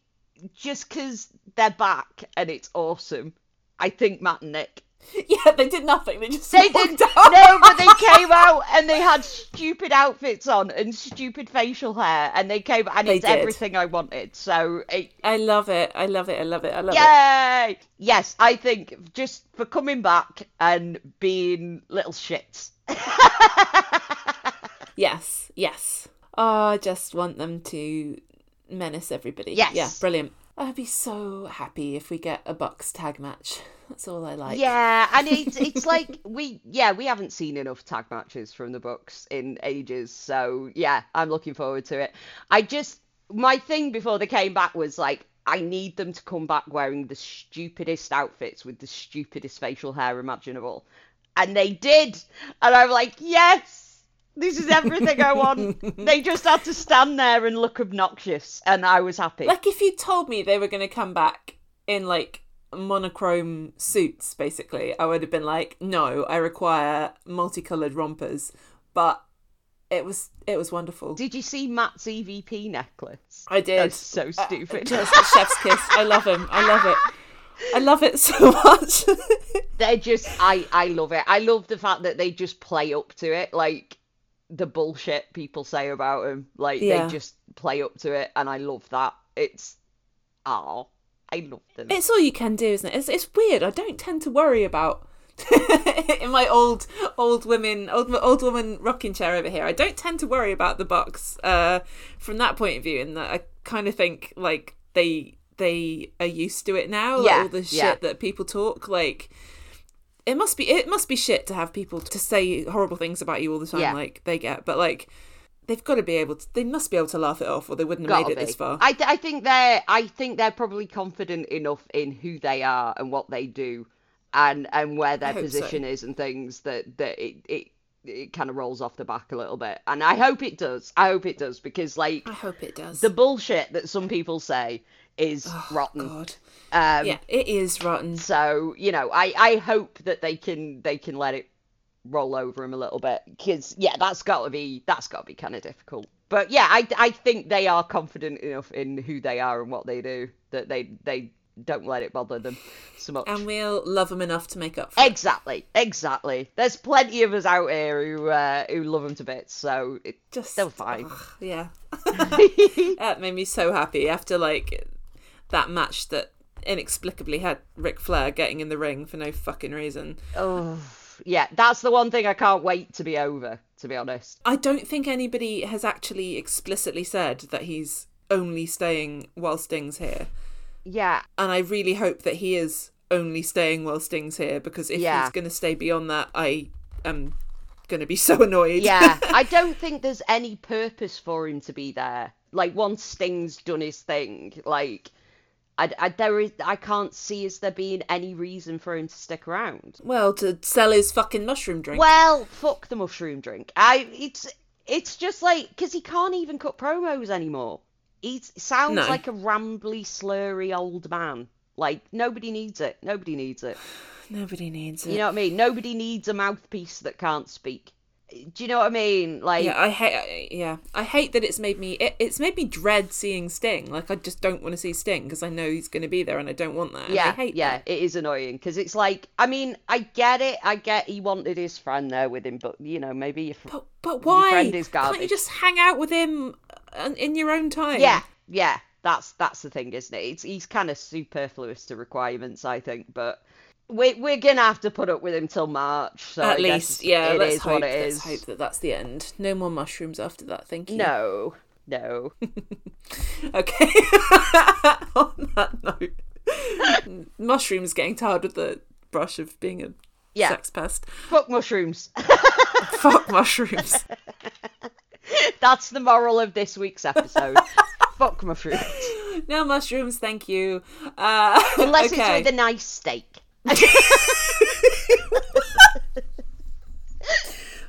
just because they're back and it's awesome, I think Matt and Nick. Yeah, they did nothing. They just They didn't. out. No, but they came out and they had stupid outfits on and stupid facial hair, and they came and They it's did. everything I wanted. So, it, I love it. I love it. I love it. I love it. yay! Yes, I think just for coming back and being little shits. Yes, yes. Oh, I just want them to menace everybody. Yes. Yeah, brilliant. I'd be so happy if we get a Bucks tag match. That's all I like. Yeah, and it's it's like we yeah we haven't seen enough tag matches from the Bucks in ages, so yeah, I'm looking forward to it. I just my thing before they came back was like I need them to come back wearing the stupidest outfits with the stupidest facial hair imaginable, and they did, and I'm like yes. This is everything I want. they just had to stand there and look obnoxious, and I was happy. Like if you told me they were going to come back in like monochrome suits, basically, I would have been like, no, I require multicolored rompers. But it was it was wonderful. Did you see Matt's EVP necklace? I did. That's so uh, stupid. Just chef's kiss. I love him. I love it. I love it so much. They're just I I love it. I love the fact that they just play up to it like the bullshit people say about him. Like Yeah. they just play up to it and I love that. It's oh, I love them. it's all you can do, isn't it? It's, it's weird. I don't tend to worry about in my old old women old old woman rocking chair over here. I don't tend to worry about the Bucks uh, from that point of view, in that I kind of think like they they are used to it now. like, Yeah, all the shit yeah. that people talk like. It must be it must be shit to have people to say horrible things about you all the time, Yeah. like they get. But like, they've got to be able to. They must be able to laugh it off, or they wouldn't have Gotta made it this far. I, I think they're I think they're probably confident enough in who they are and what they do, and and where their hope so. position is and things that that it it, it kind of rolls off the back a little bit. And I hope it does. I hope it does because like I hope it does. the bullshit that some people say is rotten. God. Um, Yeah, it is rotten. So you know, I I hope that they can they can let it roll over him a little bit because yeah, that's got to be that's got to be kind of difficult. But yeah, I I think they are confident enough in who they are and what they do that they they don't let it bother them so much. And we'll love them enough to make up for it. Exactly, exactly. There's plenty of us out here who uh, who love them to bits, so it, Just still fine. ugh, yeah. that made me so happy after like that match that inexplicably had Ric Flair getting in the ring for no fucking reason. oh, yeah, that's the one thing I can't wait to be over. To be honest, I don't think anybody has actually explicitly said that he's only staying while Sting's here. yeah, And I really hope that he is only staying while Sting's here because if Yeah. he's going to stay beyond that, I am going to be so annoyed. yeah. I don't think there's any purpose for him to be there. Like once Sting's done his thing, like I, I there is I can't see as there being any reason for him to stick around. Well, to sell his fucking mushroom drink. Well, fuck the mushroom drink. I it's it's just like because he can't even cut promos anymore. He sounds No. like a rambly, slurry old man. Like nobody needs it. Nobody needs it. Nobody needs it. You know what I mean? Nobody needs a mouthpiece that can't speak. Do you know what I mean? Like yeah, I hate. Yeah, I hate that it's made me. It, it's made me dread seeing Sting. Like I just don't want to see Sting because I know he's going to be there, and I don't want that. Yeah, hate yeah, that. it is annoying because it's like, I mean, I get it, I get he wanted his friend there with him, but you know, maybe your But but why? friend is Can't you just hang out with him uh, in your own time? yeah, yeah, that's that's the thing, isn't it? It's he's kind of superfluous to requirements, I think, but we we're gonna have to put up with him till March. So At I least, yeah. it is hope. what it let's is. hope that that's the end. No more mushrooms after that. Thank you. No, no. Okay. On that note, mushrooms getting tired with the brush of being a Yeah. sex pest. Fuck mushrooms. Fuck mushrooms. that's the moral of this week's episode. Fuck mushrooms. no mushrooms, thank you. Uh, Unless okay. it's with a nice steak.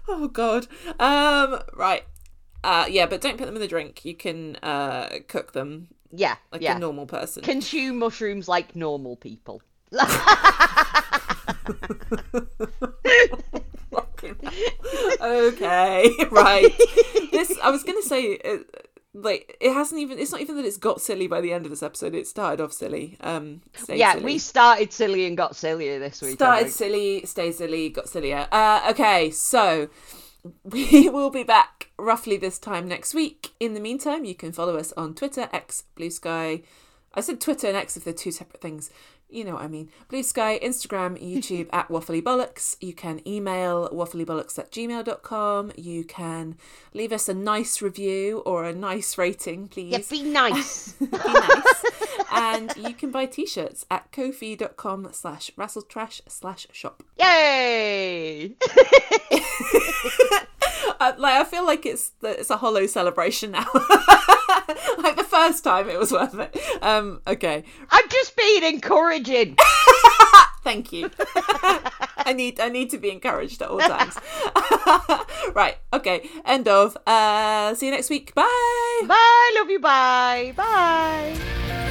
Oh god. Um. Right. Uh. Yeah, but don't put them in the drink. You can uh cook them Yeah, like yeah. a normal person. Consume mushrooms like normal people. Okay. Right. This. I was gonna say. Uh, like it hasn't even it's not even that it's got silly by the end of this episode it started off silly um yeah, silly. we started silly and got sillier this week. Started silly stayed silly got sillier uh okay so we will be back roughly this time next week in the meantime you can follow us on twitter x blue sky i said twitter and x if they're two separate things you know what I mean. Blue Sky, Instagram, YouTube at Waffly Bollocks. You can email wafflybollox at gmail.com. You can leave us a nice review or a nice rating, please. Yeah, be nice. be nice. and you can buy t-shirts at kofi.com slash razzletrash slash shop. Yay! Uh, like I feel like it's the, it's a hollow celebration now. like the first time it was worth it. Um, okay, I'm just being encouraging. thank you. I need I need to be encouraged at all times. right, okay, end of. Uh, see you next week. Bye. Bye, love you, bye. Bye.